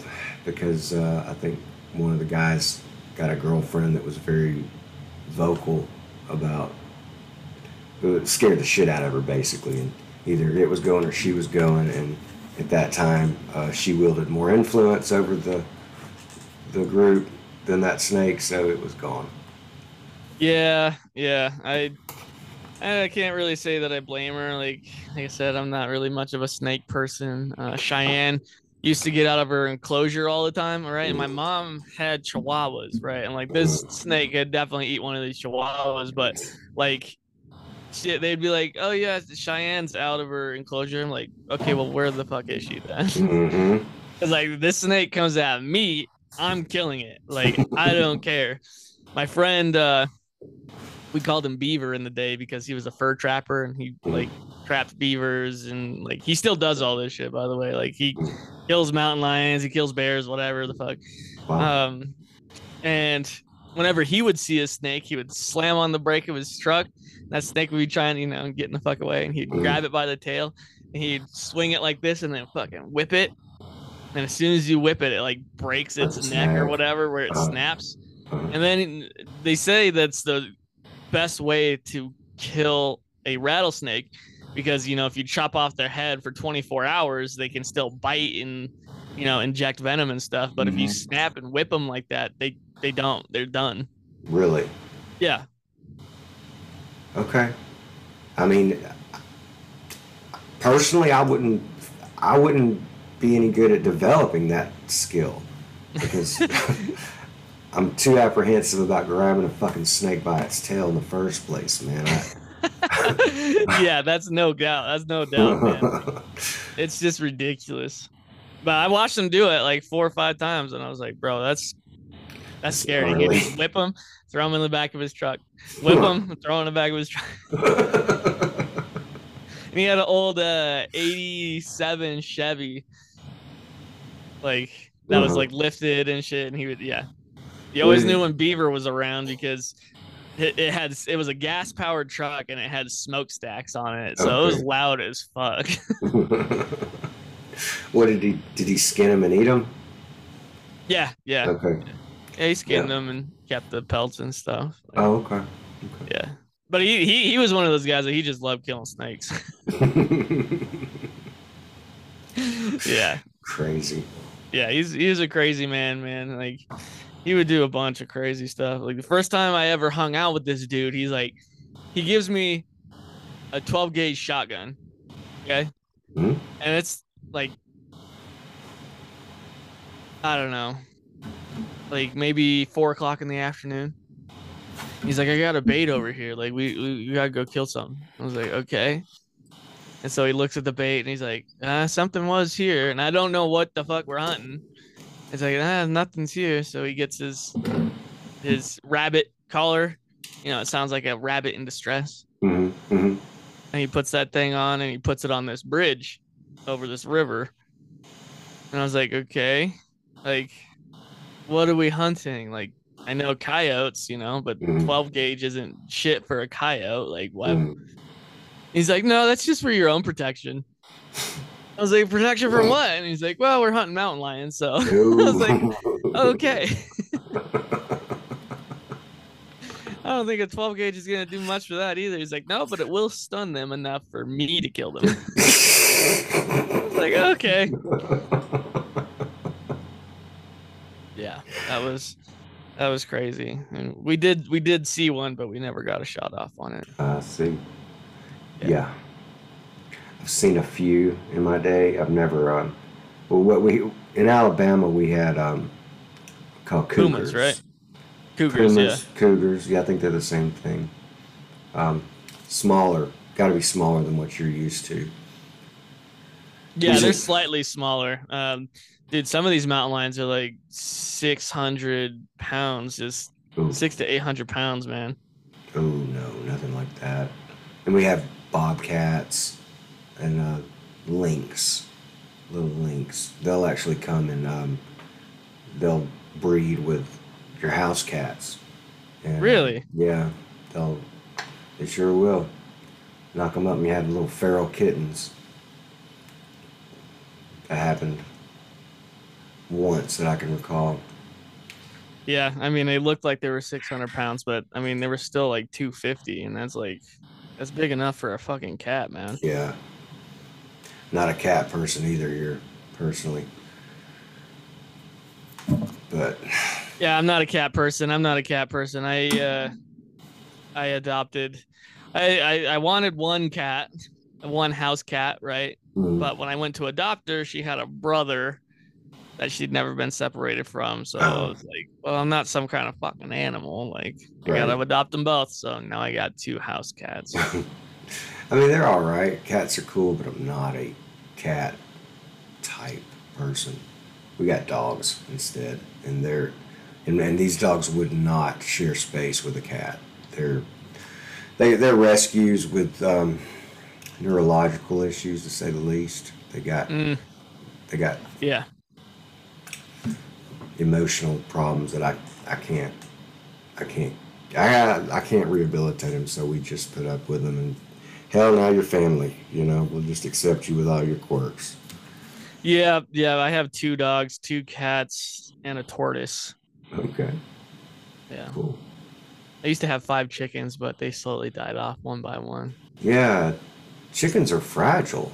because uh, I think one of the guys got a girlfriend that was very vocal about it scared the shit out of her basically and either it was going or she was going and at that time uh, she wielded more influence over the the group than that snake so it was gone Yeah, yeah. I I can't really say that I blame her. Like, like I said, I'm not really much of a snake person. Uh, Cheyenne used to get out of her enclosure all the time, right? And my mom had chihuahuas, right? And like this snake could definitely eat one of these chihuahuas, but like shit, they'd be like, "Oh yeah, Cheyenne's out of her enclosure." I'm like, "Okay, well, where the fuck is she then?" mm-hmm. Because like this snake comes at me, I'm killing it. Like I don't care. My friend, uh, we called him Beaver in the day because he was a fur trapper and he like traps beavers and like he still does all this shit. By the way, like he kills mountain lions, he kills bears, whatever the fuck. wow. Um, and whenever he would see a snake, he would slam on the brake of his truck. That snake would be trying, you know, getting the fuck away, and he'd Mhm. grab it by the tail, and he'd swing it like this, and then fucking whip it. And as soon as you whip it, it like breaks its neck or whatever, where it Uh-huh. snaps. Uh, And then they say that's the best way to kill a rattlesnake because you know if you chop off their head for 24 hours they can still bite and you know inject venom and stuff but if you Mhm. snap and whip them like that they they don't they're done really? yeah Okay. I mean, personally, I wouldn't. I wouldn't be any good at developing that skill because I'm too apprehensive about grabbing a fucking snake by its tail in the first place, man. I, yeah that's no doubt that's no doubt man it's just ridiculous but i watched him do it like four or five times and i was like bro that's that's scary he just whip him throw him in the back of his truck whip him throw him in the back of his truck And he had an old uh, 87 Chevy. like that was Uh-huh. like lifted and shit. And he would, yeah. You always knew when Beaver was around because it, it had it was a gas powered truck and it had smokestacks on it, so it was loud as fuck. what did he did he skin him and eat him? yeah, yeah, Okay. yeah. He skinned them and kept the pelts and stuff. Like, Oh, okay. Yeah, but he, he he was one of those guys that he just loved killing snakes. yeah, Crazy. yeah. He's he's a crazy man, man. Like he would do a bunch of crazy stuff. Like the first time I ever hung out with this dude, he's like, he gives me a 12 gauge shotgun. Okay. Mhm. And it's like, I don't know, like maybe four o'clock in the afternoon. He's like, I got a bait over here. Like, we, we, we gotta go kill something. I was like, okay. And so he looks at the bait and he's like, uh, something was here. And I don't know what the fuck we're hunting. He's like, ah, nothing's here. So he gets his his rabbit collar. You know, it sounds like a rabbit in distress. hmm hmm And he puts that thing on and he puts it on this bridge over this river. And I was like, okay, like, what are we hunting? Like, I know coyotes, you know, but Mhm. 12 gauge isn't shit for a coyote. Like, what? Mhm. He's like, no, that's just for your own protection. I was like, protection from what? And he's like, well, we're hunting mountain lions, so I was like, okay. I don't think a 12 gauge is gonna do much for that either. He's like, no, but it will stun them enough for me to kill them. I was like, okay. Yeah, that was that was crazy. And we did we did see one, but we never got a shot off on it. I see. Yeah. Yeah. I've seen a few in my day. I've never um well what we in Alabama we had um called cougars. Pumas, right? Cougars, yeah. Cougars. Yeah, I think they're the same thing. Um smaller. Gotta be smaller than what you're used to. Yeah, Was they're it- slightly smaller. Um, dude, some of these mountain lions are like 600 pounds, just Ooh. six to 800 pounds, man. Oh no, nothing like that. And we have bobcats and uh, lynx, little lynx. They'll actually come and um, they'll breed with your house cats. And, uh, Really? yeah, they'll. They sure will. Knock them up, and you have little feral kittens. That happened once that I can recall. Yeah, I mean, they looked like they were 600 pounds, but I mean, they were still like 250, and that's like, that's big enough for a fucking cat, man. Yeah. Not a cat person either, you're personally. But Yeah, I'm not a cat person. I'm not a cat person. I, uh, I adopted, I, I, I wanted one cat, one house cat, right? mm, But when I went to adopt her, she had a brother that she'd never been separated from. So I Oh. was like, well, I'm not some kind of fucking animal. Like, I gotta adopt them both. So now I got two house cats. I mean, they're all right. Cats are cool, but I'm not a cat type person. We got dogs instead, and they're and, and these dogs would not share space with a cat. They're they they're rescues with um, neurological issues, to say the least. They got Mm, they got yeah. emotional problems that I I can't I can't I I can't rehabilitate them. So we just put up with them and hell, now you're family. You know, we'll just accept you with all your quirks. Yeah. Yeah. I have two dogs, two cats, and a tortoise. Okay, Yeah. cool. I used to have five chickens, but they slowly died off one by one. Yeah, chickens are fragile.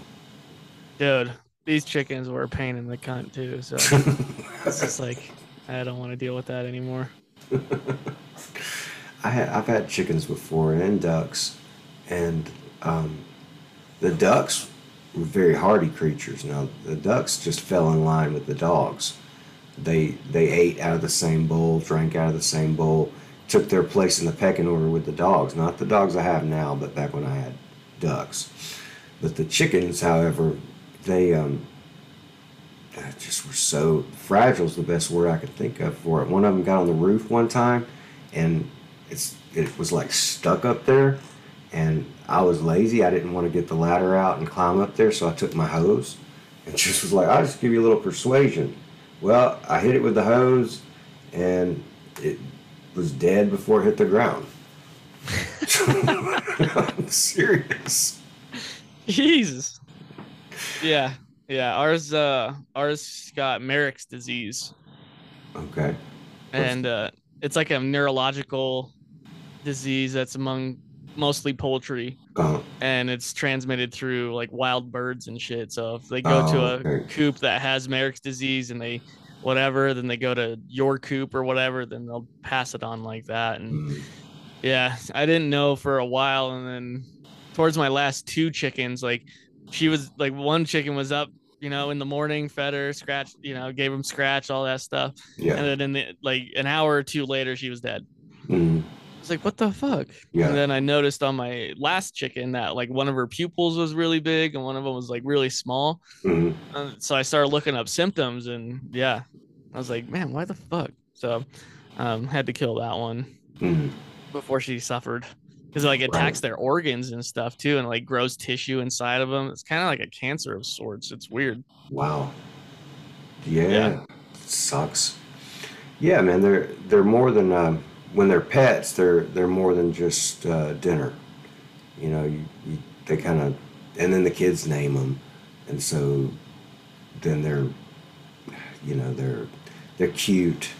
Dude, these chickens were a pain in the cunt too. So it's just like, I don't want to deal with that anymore. I had, I've had chickens before and ducks, and um, the ducks were very hardy creatures. Now the ducks just fell in line with the dogs. They they ate out of the same bowl, drank out of the same bowl, took their place in the pecking order with the dogs. Not the dogs I have now, but back when I had ducks. But the chickens, however, they um, just were so fragile is the best word I could think of for it. One of them got on the roof one time, and it's it was like stuck up there, and I was lazy. I didn't want to get the ladder out and climb up there, so I took my hose and just was like, "I'll just give you a little persuasion," Well, I hit it with the hose, and it was dead before it hit the ground. I'm serious. Jesus. Yeah, yeah. Ours, uh, ours got Marek's disease, Okay. and uh, it's like a neurological disease that's among mostly poultry, Uh, and it's transmitted through like wild birds and shit. So if they go to Oh, a okay. coop that has Marek's disease and they whatever, then they go to your coop or whatever, then they'll pass it on like that. And mm, yeah, I didn't know for a while, and then towards my last two chickens, like she was like one chicken was up, you know, in the morning, fed her, scratched, you know, gave him scratch, all that stuff, yeah. and then in the like an hour or two later, she was dead. mm, I was like, what the fuck? yeah. And then I noticed on my last chicken that like one of her pupils was really big and one of them was like really small. mm, Uh, so I started looking up symptoms, and yeah, I was like, man, why the fuck? So um, had to kill that one mm. before she suffered because like it Right. attacks their organs and stuff too and like grows tissue inside of them it's kind of like a cancer of sorts it's weird Wow. Yeah, Yeah. sucks. Yeah, man, they're they're more than um, when they're pets. They're they're more than just uh, dinner. You know, you, you they kind of, and then the kids name them, and so then they're, you know, they're they're cute.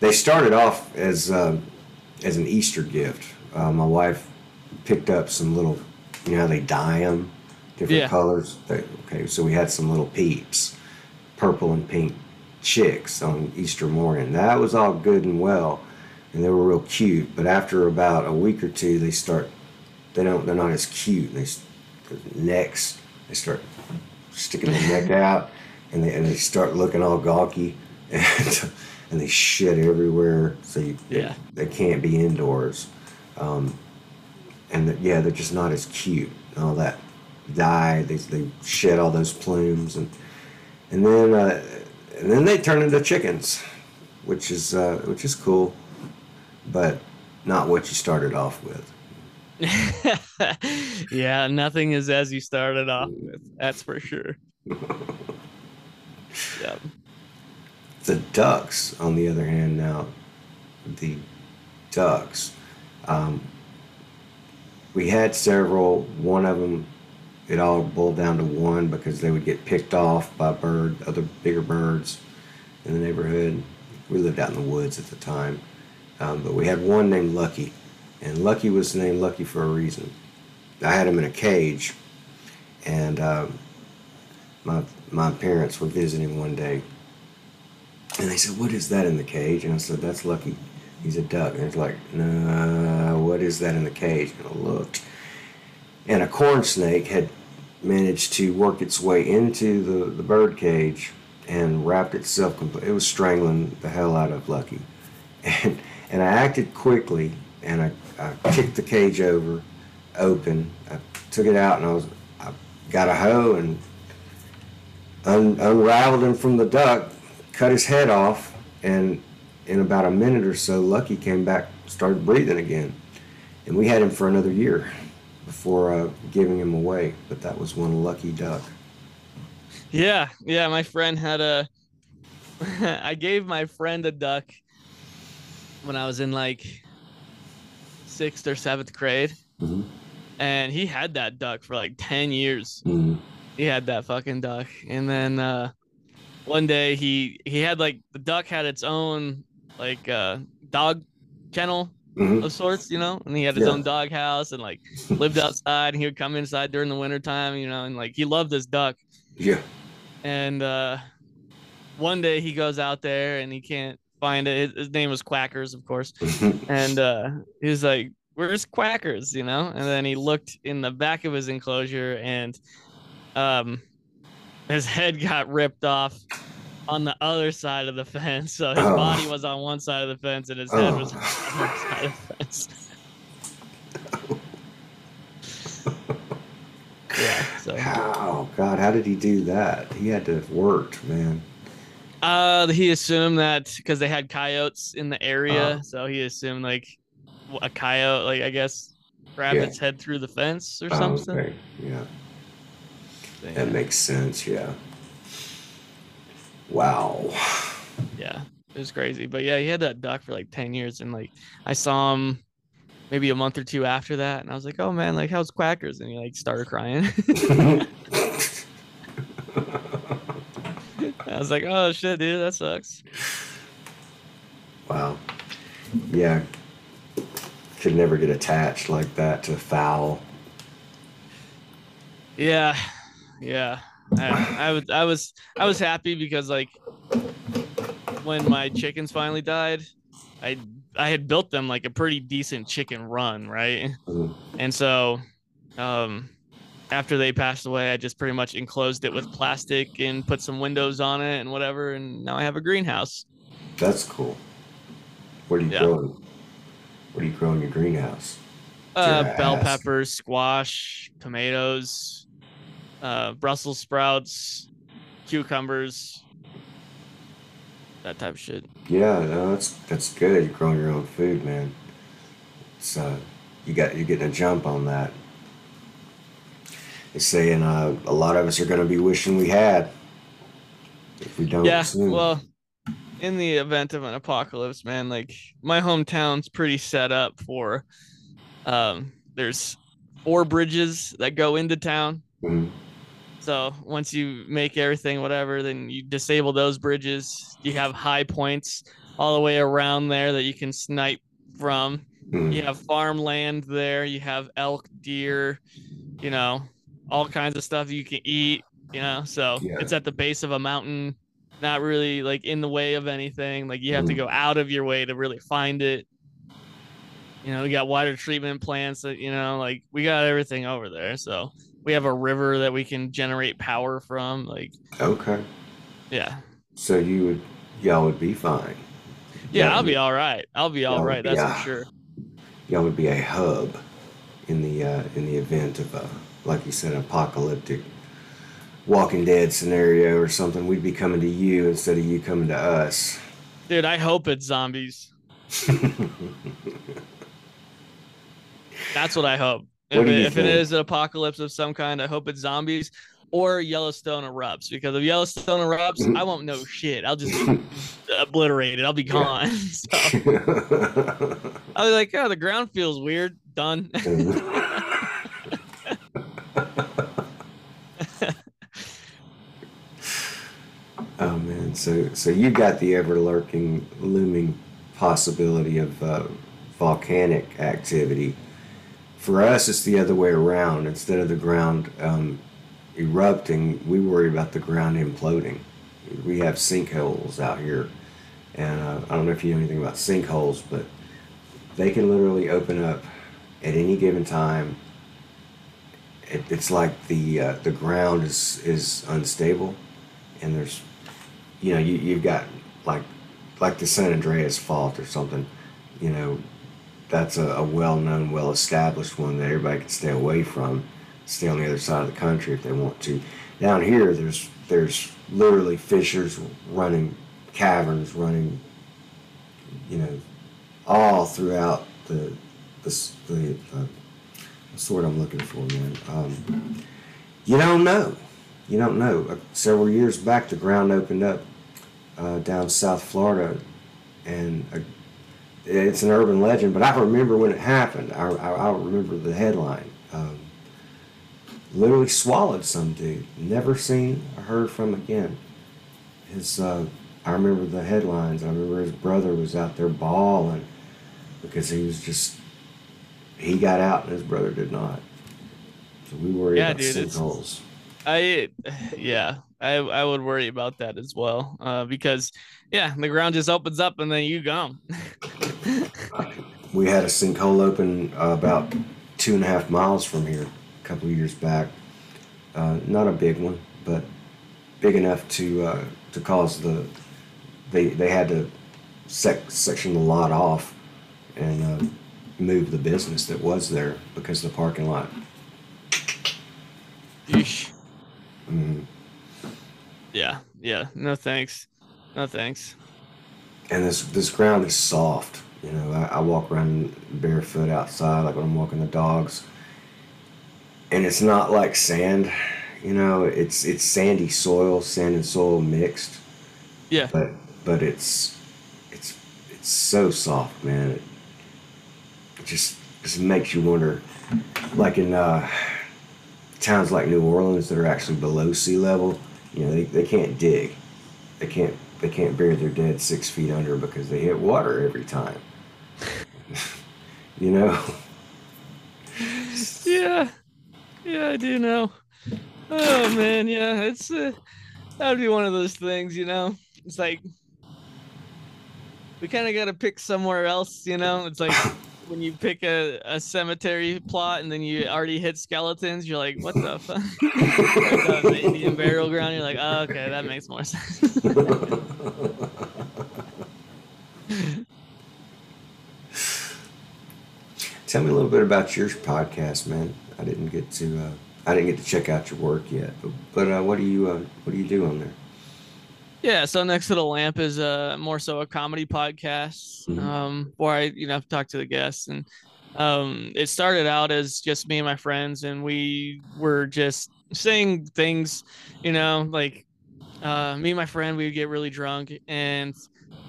They started off as um as an Easter gift. Uh, my wife picked up some little, you know, how they dye them different Yeah. colors. They, okay, so we had some little peeps, purple and pink chicks on Easter morning. That was all good and well, and they were real cute. But after about a week or two, they start, they don't, they're not as cute. They their necks, they start sticking their neck out, and they and they start looking all gawky, and and they shit everywhere. So you, Yeah. they can't be indoors. Um, and that- yeah, they're just not as cute. and All that dye, they they shed all those plumes, and and then uh, and then they turn into chickens, which is uh, which is cool, but not what you started off with. yeah nothing is as you started off with that's for sure yeah The ducks, on the other hand, now the ducks, um, we had several. One of them, it all boiled down to one because they would get picked off by bird, other bigger birds in the neighborhood. We lived out in the woods at the time, um, but we had one named Lucky, and Lucky was named Lucky for a reason. I had him in a cage, and um, my my parents were visiting one day, and they said, "What is that in the cage?" And I said, "That's Lucky. He's a duck." And it's like, "No, what is that in the cage?" And I looked, and a corn snake had managed to work its way into the, the bird cage and wrapped itself. It was strangling the hell out of Lucky, and and I acted quickly, and I, I kicked the cage over, open. I took it out, and I was I got a hoe and un- unraveled him from the duck, cut his head off, and in about a minute or so, Lucky came back, started breathing again, and we had him for another year before uh, giving him away. But that was one lucky duck. yeah yeah my friend had a i gave my friend a duck when i was in like sixth or seventh grade Mm-hmm. and he had that duck for like 10 years Mm-hmm. he had that fucking duck and then uh one day he he had like the duck had its own like uh dog kennel Mm-hmm. of sorts you know and he had his Yeah. own dog house and like lived outside and he would come inside during the winter time you know and like he loved this duck Yeah. and uh one day he goes out there and he can't find it his, name was quackers of course and uh he was like where's quackers you know and then he looked in the back of his enclosure and um his head got ripped off on the other side of the fence so his Oh. body was on one side of the fence and his head was on Oh. the other side of the fence yeah so How God? How did he do that? He had to have worked, man. Uh he assumed that because they had coyotes in the area Oh. so he assumed like a coyote like i guess grabbed Yeah. its head through the fence or Oh, something okay. Yeah, Yeah. that makes sense. Yeah. Wow. Yeah, it was crazy. But yeah, he had that duck for like 10 years. And like I saw him maybe a month or two after that. And I was like, oh man, like how's Quackers? And he like started crying. I was like, oh shit, dude, that sucks. Wow. Yeah. Could never get attached like that to a fowl. Yeah. Yeah. I, I was I was I was happy because like when my chickens finally died, I I had built them like a pretty decent chicken run, right? Mhm. And so um after they passed away, I just pretty much enclosed it with plastic and put some windows on it and whatever, and now I have a greenhouse. That's cool. What are you Yeah. growing? What are you growing in your greenhouse? Uh, I bell peppers, squash, tomatoes, uh, Brussels sprouts, cucumbers, that type of shit. Yeah, no, that's that's good. You're growing your own food, man. So you got you're getting a jump on that. Saying uh, a lot of us are going to be wishing we had if we don't yeah, soon. well, in the event of an apocalypse, man, like my hometown's pretty set up for. Um, there's four bridges that go into town. Mhm. So once you make everything whatever, then you disable those bridges. You have high points all the way around there that you can snipe from. Mhm. You have farmland there. You have elk, deer, you know, all kinds of stuff you can eat. You know, so Yeah. it's at the base of a mountain, not really like in the way of anything. Like you have to Mhm. go out of your way to really find it. You know, we got water treatment plants that you know, like we got everything over there. So we have a river that we can generate power from. Like, Okay, yeah, so you would y'all would be fine. yeah, Y'all I'll would- be all right. I'll be all right. That's uh, for sure. Y'all would be a hub in the uh, in the event of a like you said apocalyptic Walking Dead scenario or something. We'd be coming to you instead of you coming to us. Dude, I hope it's zombies. That's what I hope. What If, it, if it is an apocalypse of some kind, I hope it's zombies or Yellowstone erupts. Because if Yellowstone erupts. I won't know shit. I'll just be obliterated. I'll be gone. so I'll be like, oh, the ground feels weird. Done. oh man, so so you got the ever lurking, looming possibility of uh, volcanic activity. For us, it's the other way around. Instead of the ground um, erupting, we worry about the ground imploding. We have sinkholes out here, and uh, I don't know if you know anything about sinkholes, but they can literally open up at any given time. It, it's like the uh, the ground is is unstable, and there's, you know, you you've got like like the San Andreas fault or something, you know, that's a, a well-known, well-established one that everybody can stay away from, stay on the other side of the country if they want to. Down here, there's there's literally fissures running, caverns running, you know, all throughout the the the, uh, the word I'm looking for, man. Um, you don't know. You don't know. Uh, several years back, the ground opened up uh, down South Florida, and uh, it's an urban legend. But I remember when it happened. I, I, I remember the headline. Um, literally swallowed some dude. Never seen or heard from again. His, uh, I remember the headlines. I remember his brother was out there bawling because he was just he got out and his brother did not. So we worry Yeah, about dude, sinkholes. I yeah, I I would worry about that as well. Uh, because yeah, the ground just opens up and then you go. We had a sinkhole open uh, about two and a half miles from here a couple of years back. Uh, not a big one, but big enough to uh, to cause the they they had to sec- section the lot off and uh, move the business that was there because the parking lot. Yeesh. Mm. Yeah, yeah. No thanks. No thanks. and this this ground is soft. You know, I, I walk around barefoot outside, like when I'm walking the dogs, and it's not like sand. You know, it's it's sandy soil, sand and soil mixed, Yeah. But but it's it's it's so soft, man. It, it just just makes you wonder. Like in uh, towns like New Orleans that are actually below sea level, you know, they, they can't dig. They can't they can't bury their dead six feet under because they hit water every time. you know. Yeah. Yeah, I do know. Oh man, yeah, it's uh, that'd be one of those things, you know. It's like we kind of got to pick somewhere else, you know. It's like when you pick a, a cemetery plot and then you already hit skeletons, you're like, what the fuck? the Indian burial ground. You're like, oh, okay, that makes more sense. Tell me a little bit about your podcast, man. I didn't get to uh, I didn't get to check out your work yet, but, but uh, what do you uh, what do you do on there? Yeah, so next to the lamp is uh more so a comedy podcast. Mhm. Um, where I you know talk to the guests, and um, it started out as just me and my friends, and we were just saying things, you know, like uh, me and my friend, we would get really drunk, and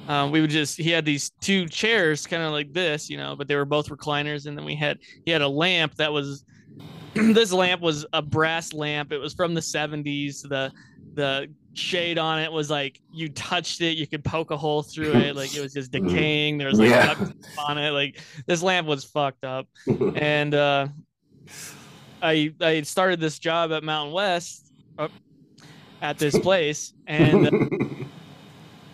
um, we would just he had these two chairs, kind of like this, you know, but they were both recliners, and then we had he had a lamp that was this lamp was a brass lamp. It was from the 70s. The the shade on it was like you touched it, you could poke a hole through it. Like it was just decaying. There was like Yeah. on it. Like this lamp was fucked up. And uh, I I started this job at Mountain West uh, at this place, and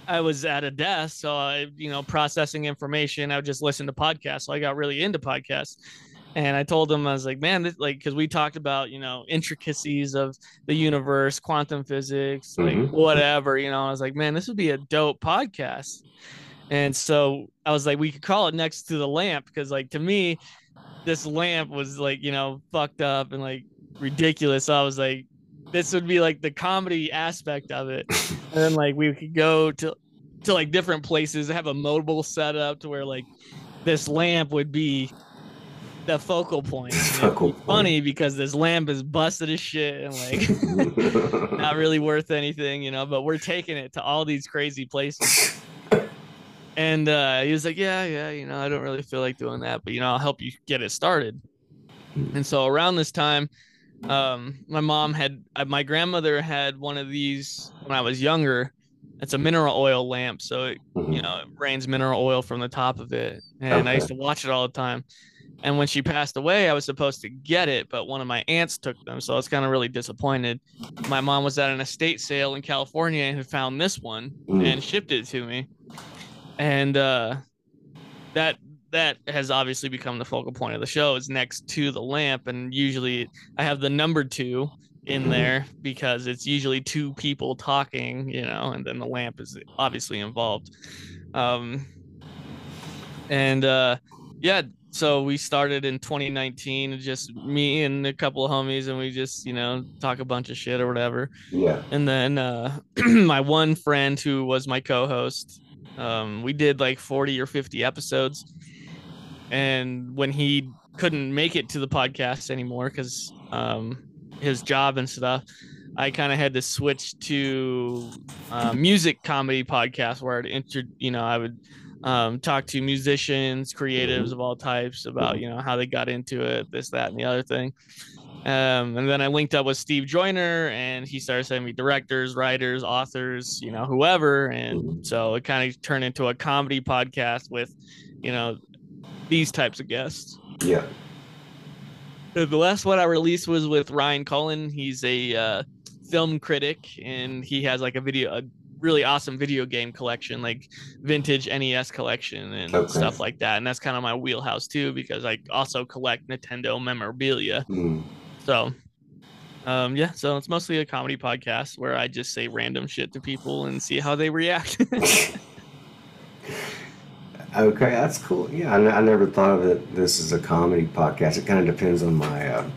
I was at a desk, so I, you know, processing information. I would just listen to podcasts. So I got really into podcasts. And I told him, I was like, man, this, like, because we talked about, you know, intricacies of the universe, quantum physics, like Mhm. whatever, you know. I was like, man, this would be a dope podcast. And so I was like, we could call it next to the lamp because, like, to me, this lamp was like, you know, fucked up and like ridiculous. So I was like, this would be like the comedy aspect of it. and then like we could go to to like different places, have a mobile setup to where like this lamp would be the focal point. Focal point. funny because this lamp is busted as shit and like not really worth anything, you know, but we're taking it to all these crazy places. And uh, he was like, Yeah, yeah, you know, I don't really feel like doing that, but you know, I'll help you get it started. And so around this time, um, my mom had, uh, my grandmother had one of these when I was younger. It's a mineral oil lamp. So, it, you know, it rains mineral oil from the top of it. And I used to watch it all the time. And when she passed away, I was supposed to get it, but one of my aunts took them. So I was kind of really disappointed. My mom was at an estate sale in California and had found this one Mm. and shipped it to me. And uh, that that has obviously become the focal point of the show is next to the lamp. And usually I have the number two in Mhm. there because it's usually two people talking, you know, and then the lamp is obviously involved. Um, and uh, yeah, so we started in 2019, just me and a couple of homies, and we just, you know, talk a bunch of shit or whatever. yeah. And then uh, my one friend who was my co-host, um, we did like 40 or 50 episodes. And when he couldn't make it to the podcast anymore because um, his job and stuff, I kind of had to switch to uh, music comedy podcast where I'd inter, you know, I would um, talk to musicians, creatives of all types about you know how they got into it, this, that, and the other thing. Um, and then I linked up with Steve Joyner, and he started sending me directors, writers, authors, you know, whoever. And so it kind of turned into a comedy podcast with, you know, these types of guests. Yeah. The last one I released was with Ryan Cullen. He's a uh, film critic, and he has like a video, a really awesome video game collection, like vintage NES collection and Okay. stuff like that. And that's kind of my wheelhouse too, because I also collect Nintendo memorabilia. Mm. So, um, yeah, so it's mostly a comedy podcast where I just say random shit to people and see how they react. Okay, that's cool. Yeah, I, n- I never thought of it. This is a comedy podcast. It kind of depends on my uh,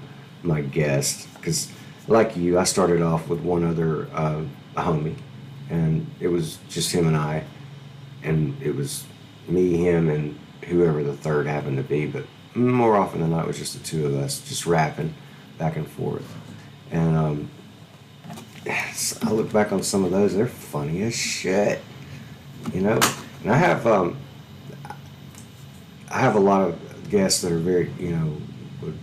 my guest, because like you, I started off with one other uh, homie, and it was just him and I, and it was me, him, and whoever the third happened to be. But more often than not, it was just the two of us, just rapping back and forth, and um, I look back on some of those; they're funny as shit. You know, and I have um, I have a lot of guests that are very, you know, would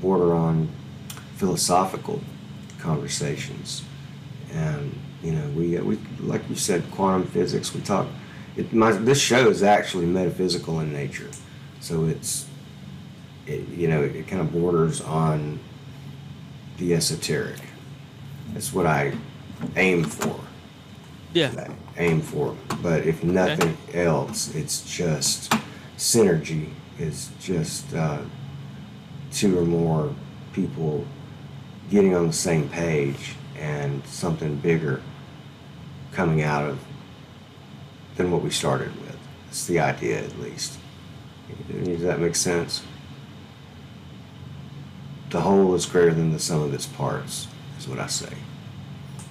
border on philosophical conversations, and you know, we we like you said, quantum physics. We talk. It, my, this show is actually metaphysical in nature, so it's, it, you know, it, it kind of borders on the esoteric. That's what I aim for. Yeah. I aim for. But if nothing okay. else, it's just synergy is just uh, two or more people getting on the same page and something bigger coming out of than what we started with. It's the idea, at least. Does that make sense? The whole is greater than the sum of its parts, is what I say.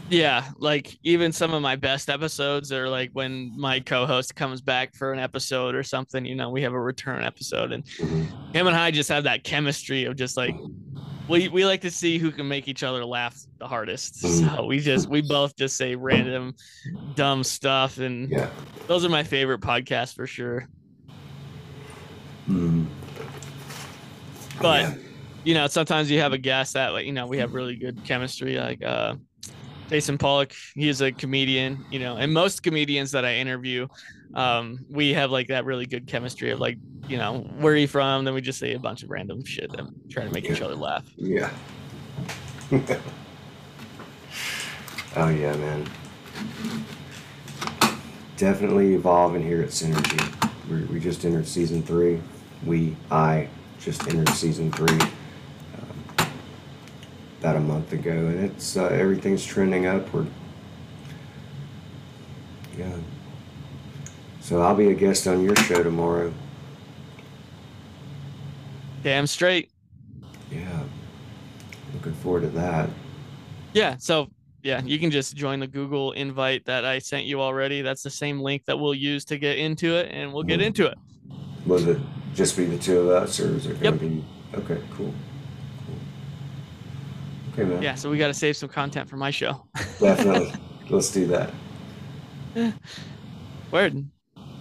Yeah, like even some of my best episodes are like when my co-host comes back for an episode or something, you know, we have a return episode and mm-hmm. him and I just have that chemistry of just like we we like to see who can make each other laugh the hardest. Mm-hmm. So we just we both just say random dumb stuff and yeah. those are my favorite podcasts for sure. Mm. But yeah. you know, sometimes you have a guest that like, you know, we have really good chemistry like uh Jason Pollock, he's a comedian, you know, and most comedians that I interview, um, we have like that really good chemistry of like, you know, where are you from? Then we just say a bunch of random shit and try to make yeah. each other laugh. Yeah. oh yeah, man. Definitely evolving here at Synergy. we we just entered season three. We, I, just entered season three about a month ago, and it's uh, everything's trending upward. Yeah. So I'll be a guest on your show tomorrow. Damn straight. Yeah. Looking forward to that. Yeah. So yeah, you can just join the Google invite that I sent you already. That's the same link that we'll use to get into it, and we'll get mm-hmm. into it. Will it just be the two of us, or is it going to yep. be? Okay, cool. Okay, man. Yeah, so we got to save some content for my show. Definitely. Let's do that. Word.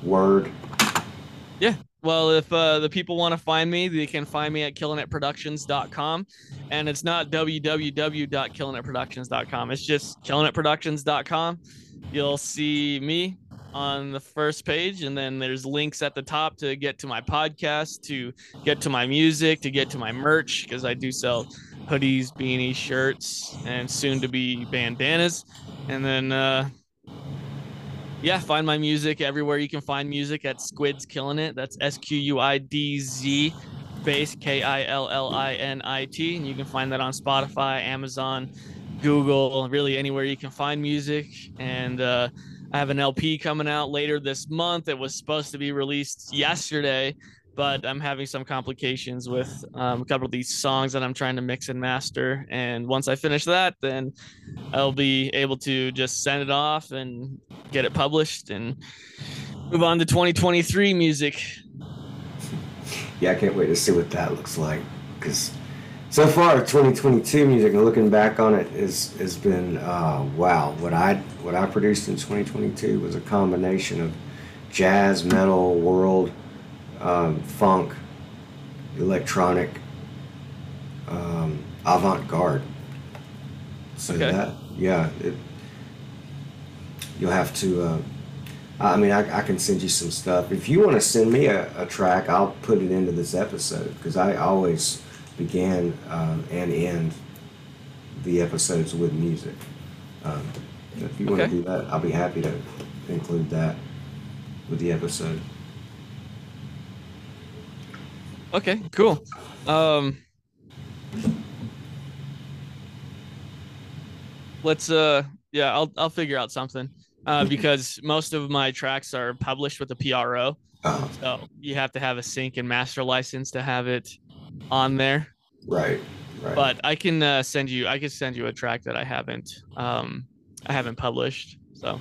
Word. Yeah. Well, if uh, the people want to find me, they can find me at killingitproductions.com. And it's not www.killingitproductions.com. It's just killingitproductions.com. You'll see me on the first page and then there's links at the top to get to my podcast to get to my music to get to my merch because i do sell hoodies, beanies, shirts, and soon to be bandanas. And then, uh, yeah, find my music everywhere you can find music at Squidz Killing It. That's S Q U I D Z base K I L L I N I T. And you can find that on Spotify, Amazon, Google, really anywhere you can find music. And uh, I have an LP coming out later this month. It was supposed to be released yesterday, but I'm having some complications with um, a couple of these songs that I'm trying to mix and master. And once I finish that, then I'll be able to just send it off and get it published and move on to 2023 music. Yeah, I can't wait to see what that looks like because so far 2022 music and looking back on it is has been uh, wow. What I what I produced in 2022 was a combination of jazz, metal, world um, funk, electronic, um, avant-garde. So okay. that, yeah, it, you'll have to. Uh, I mean, I, I, can send you some stuff. If you want to send me a, a track, I'll put it into this episode because I always began um, and end the episodes with music. Um, if you want to do that, I'll be happy to include that with the episode. Okay, cool. Um, let's uh, yeah, I'll I'll figure out something. Uh, because most of my tracks are published with a PRO, uh-huh. so you have to have a sync and master license to have it on there. Right. Right. But I can uh, send you. I can send you a track that I haven't. Um, I haven't published. So.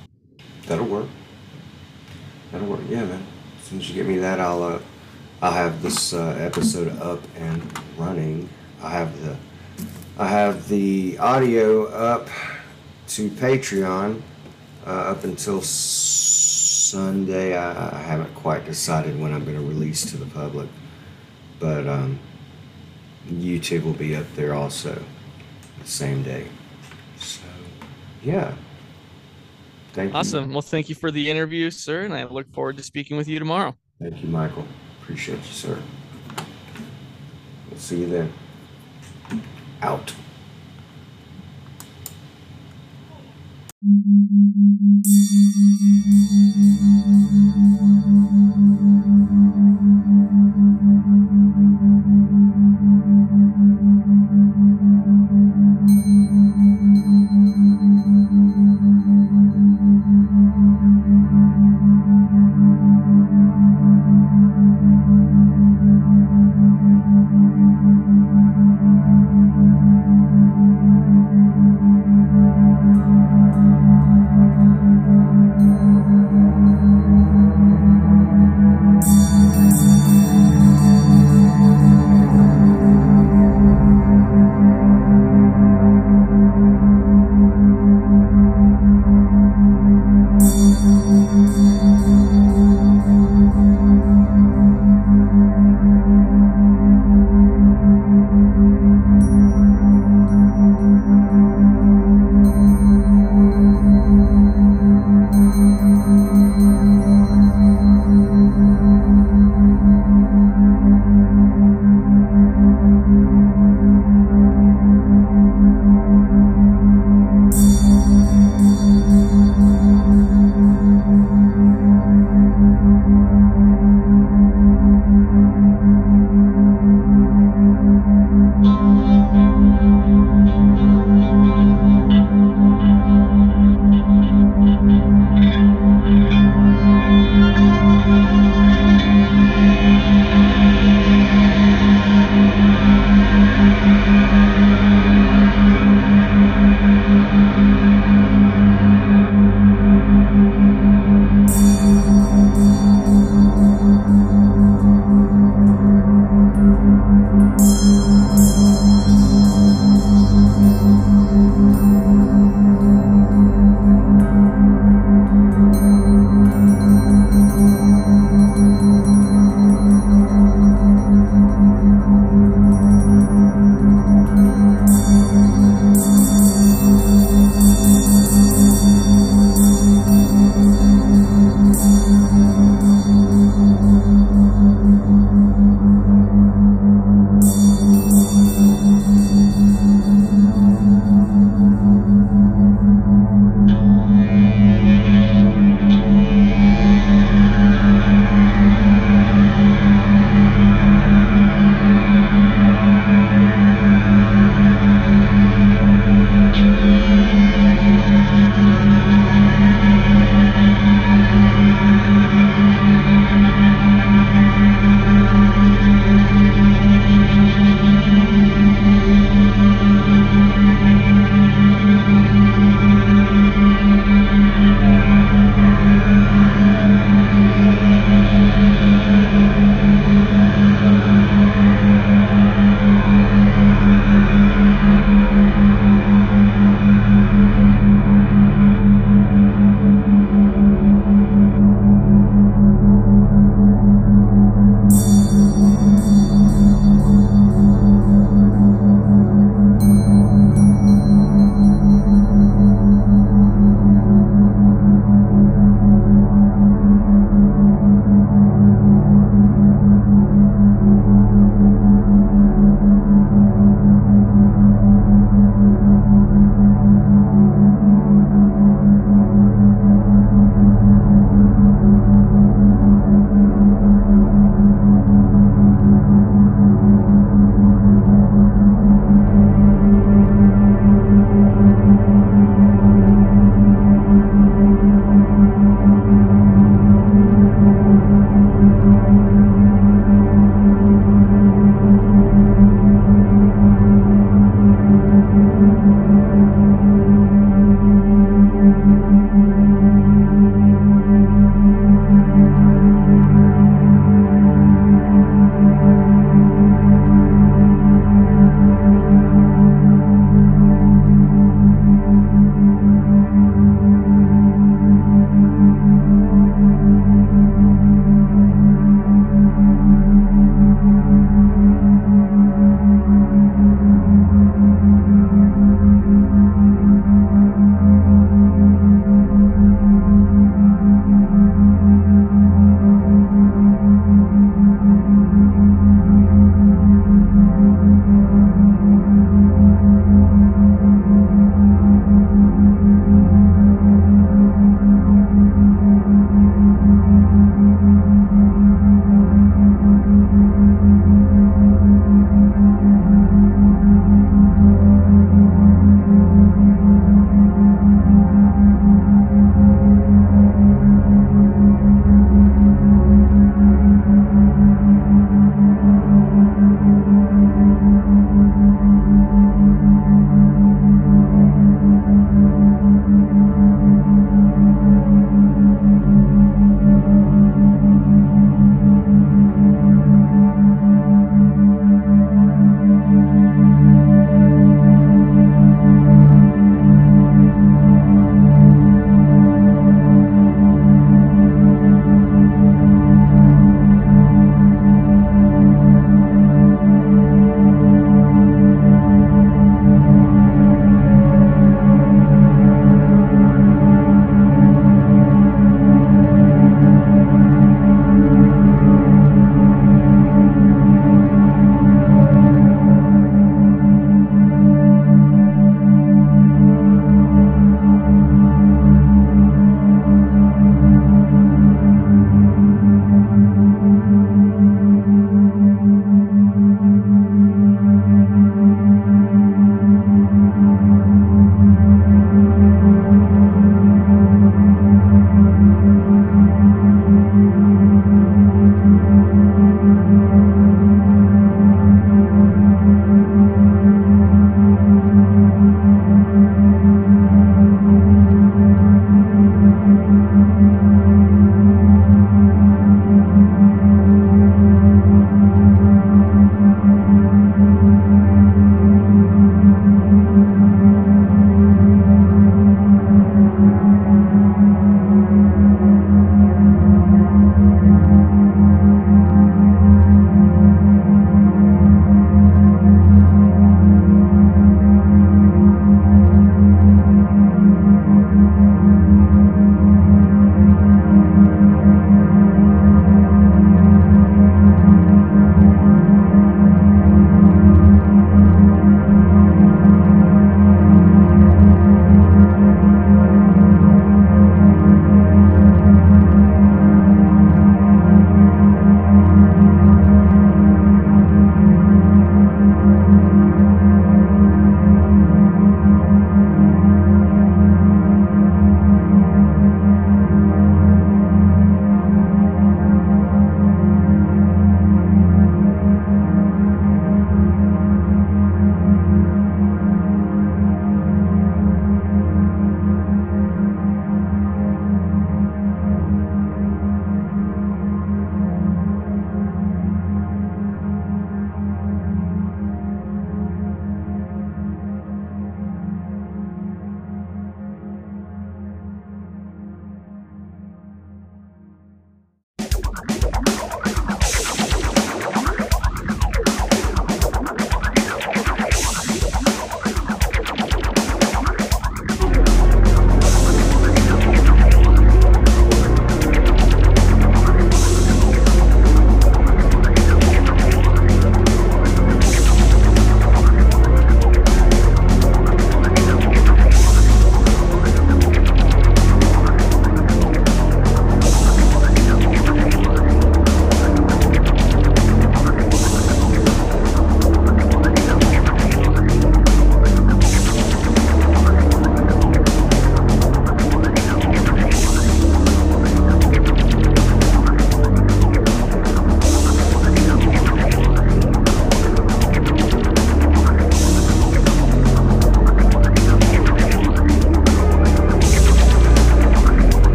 That'll work. That'll work. Yeah, man. As soon as you get me that, I'll uh, I'll have this uh, episode up and running. I have the I have the audio up to Patreon uh, up until Sunday. I, I haven't quite decided when I'm going to release to the public, but um, YouTube will be up there also the same day. So, yeah. Thank you. Awesome. Well, thank you for the interview, sir, and I look forward to speaking with you tomorrow. Thank you, Michael. Appreciate you, sir. We'll see you then. Out.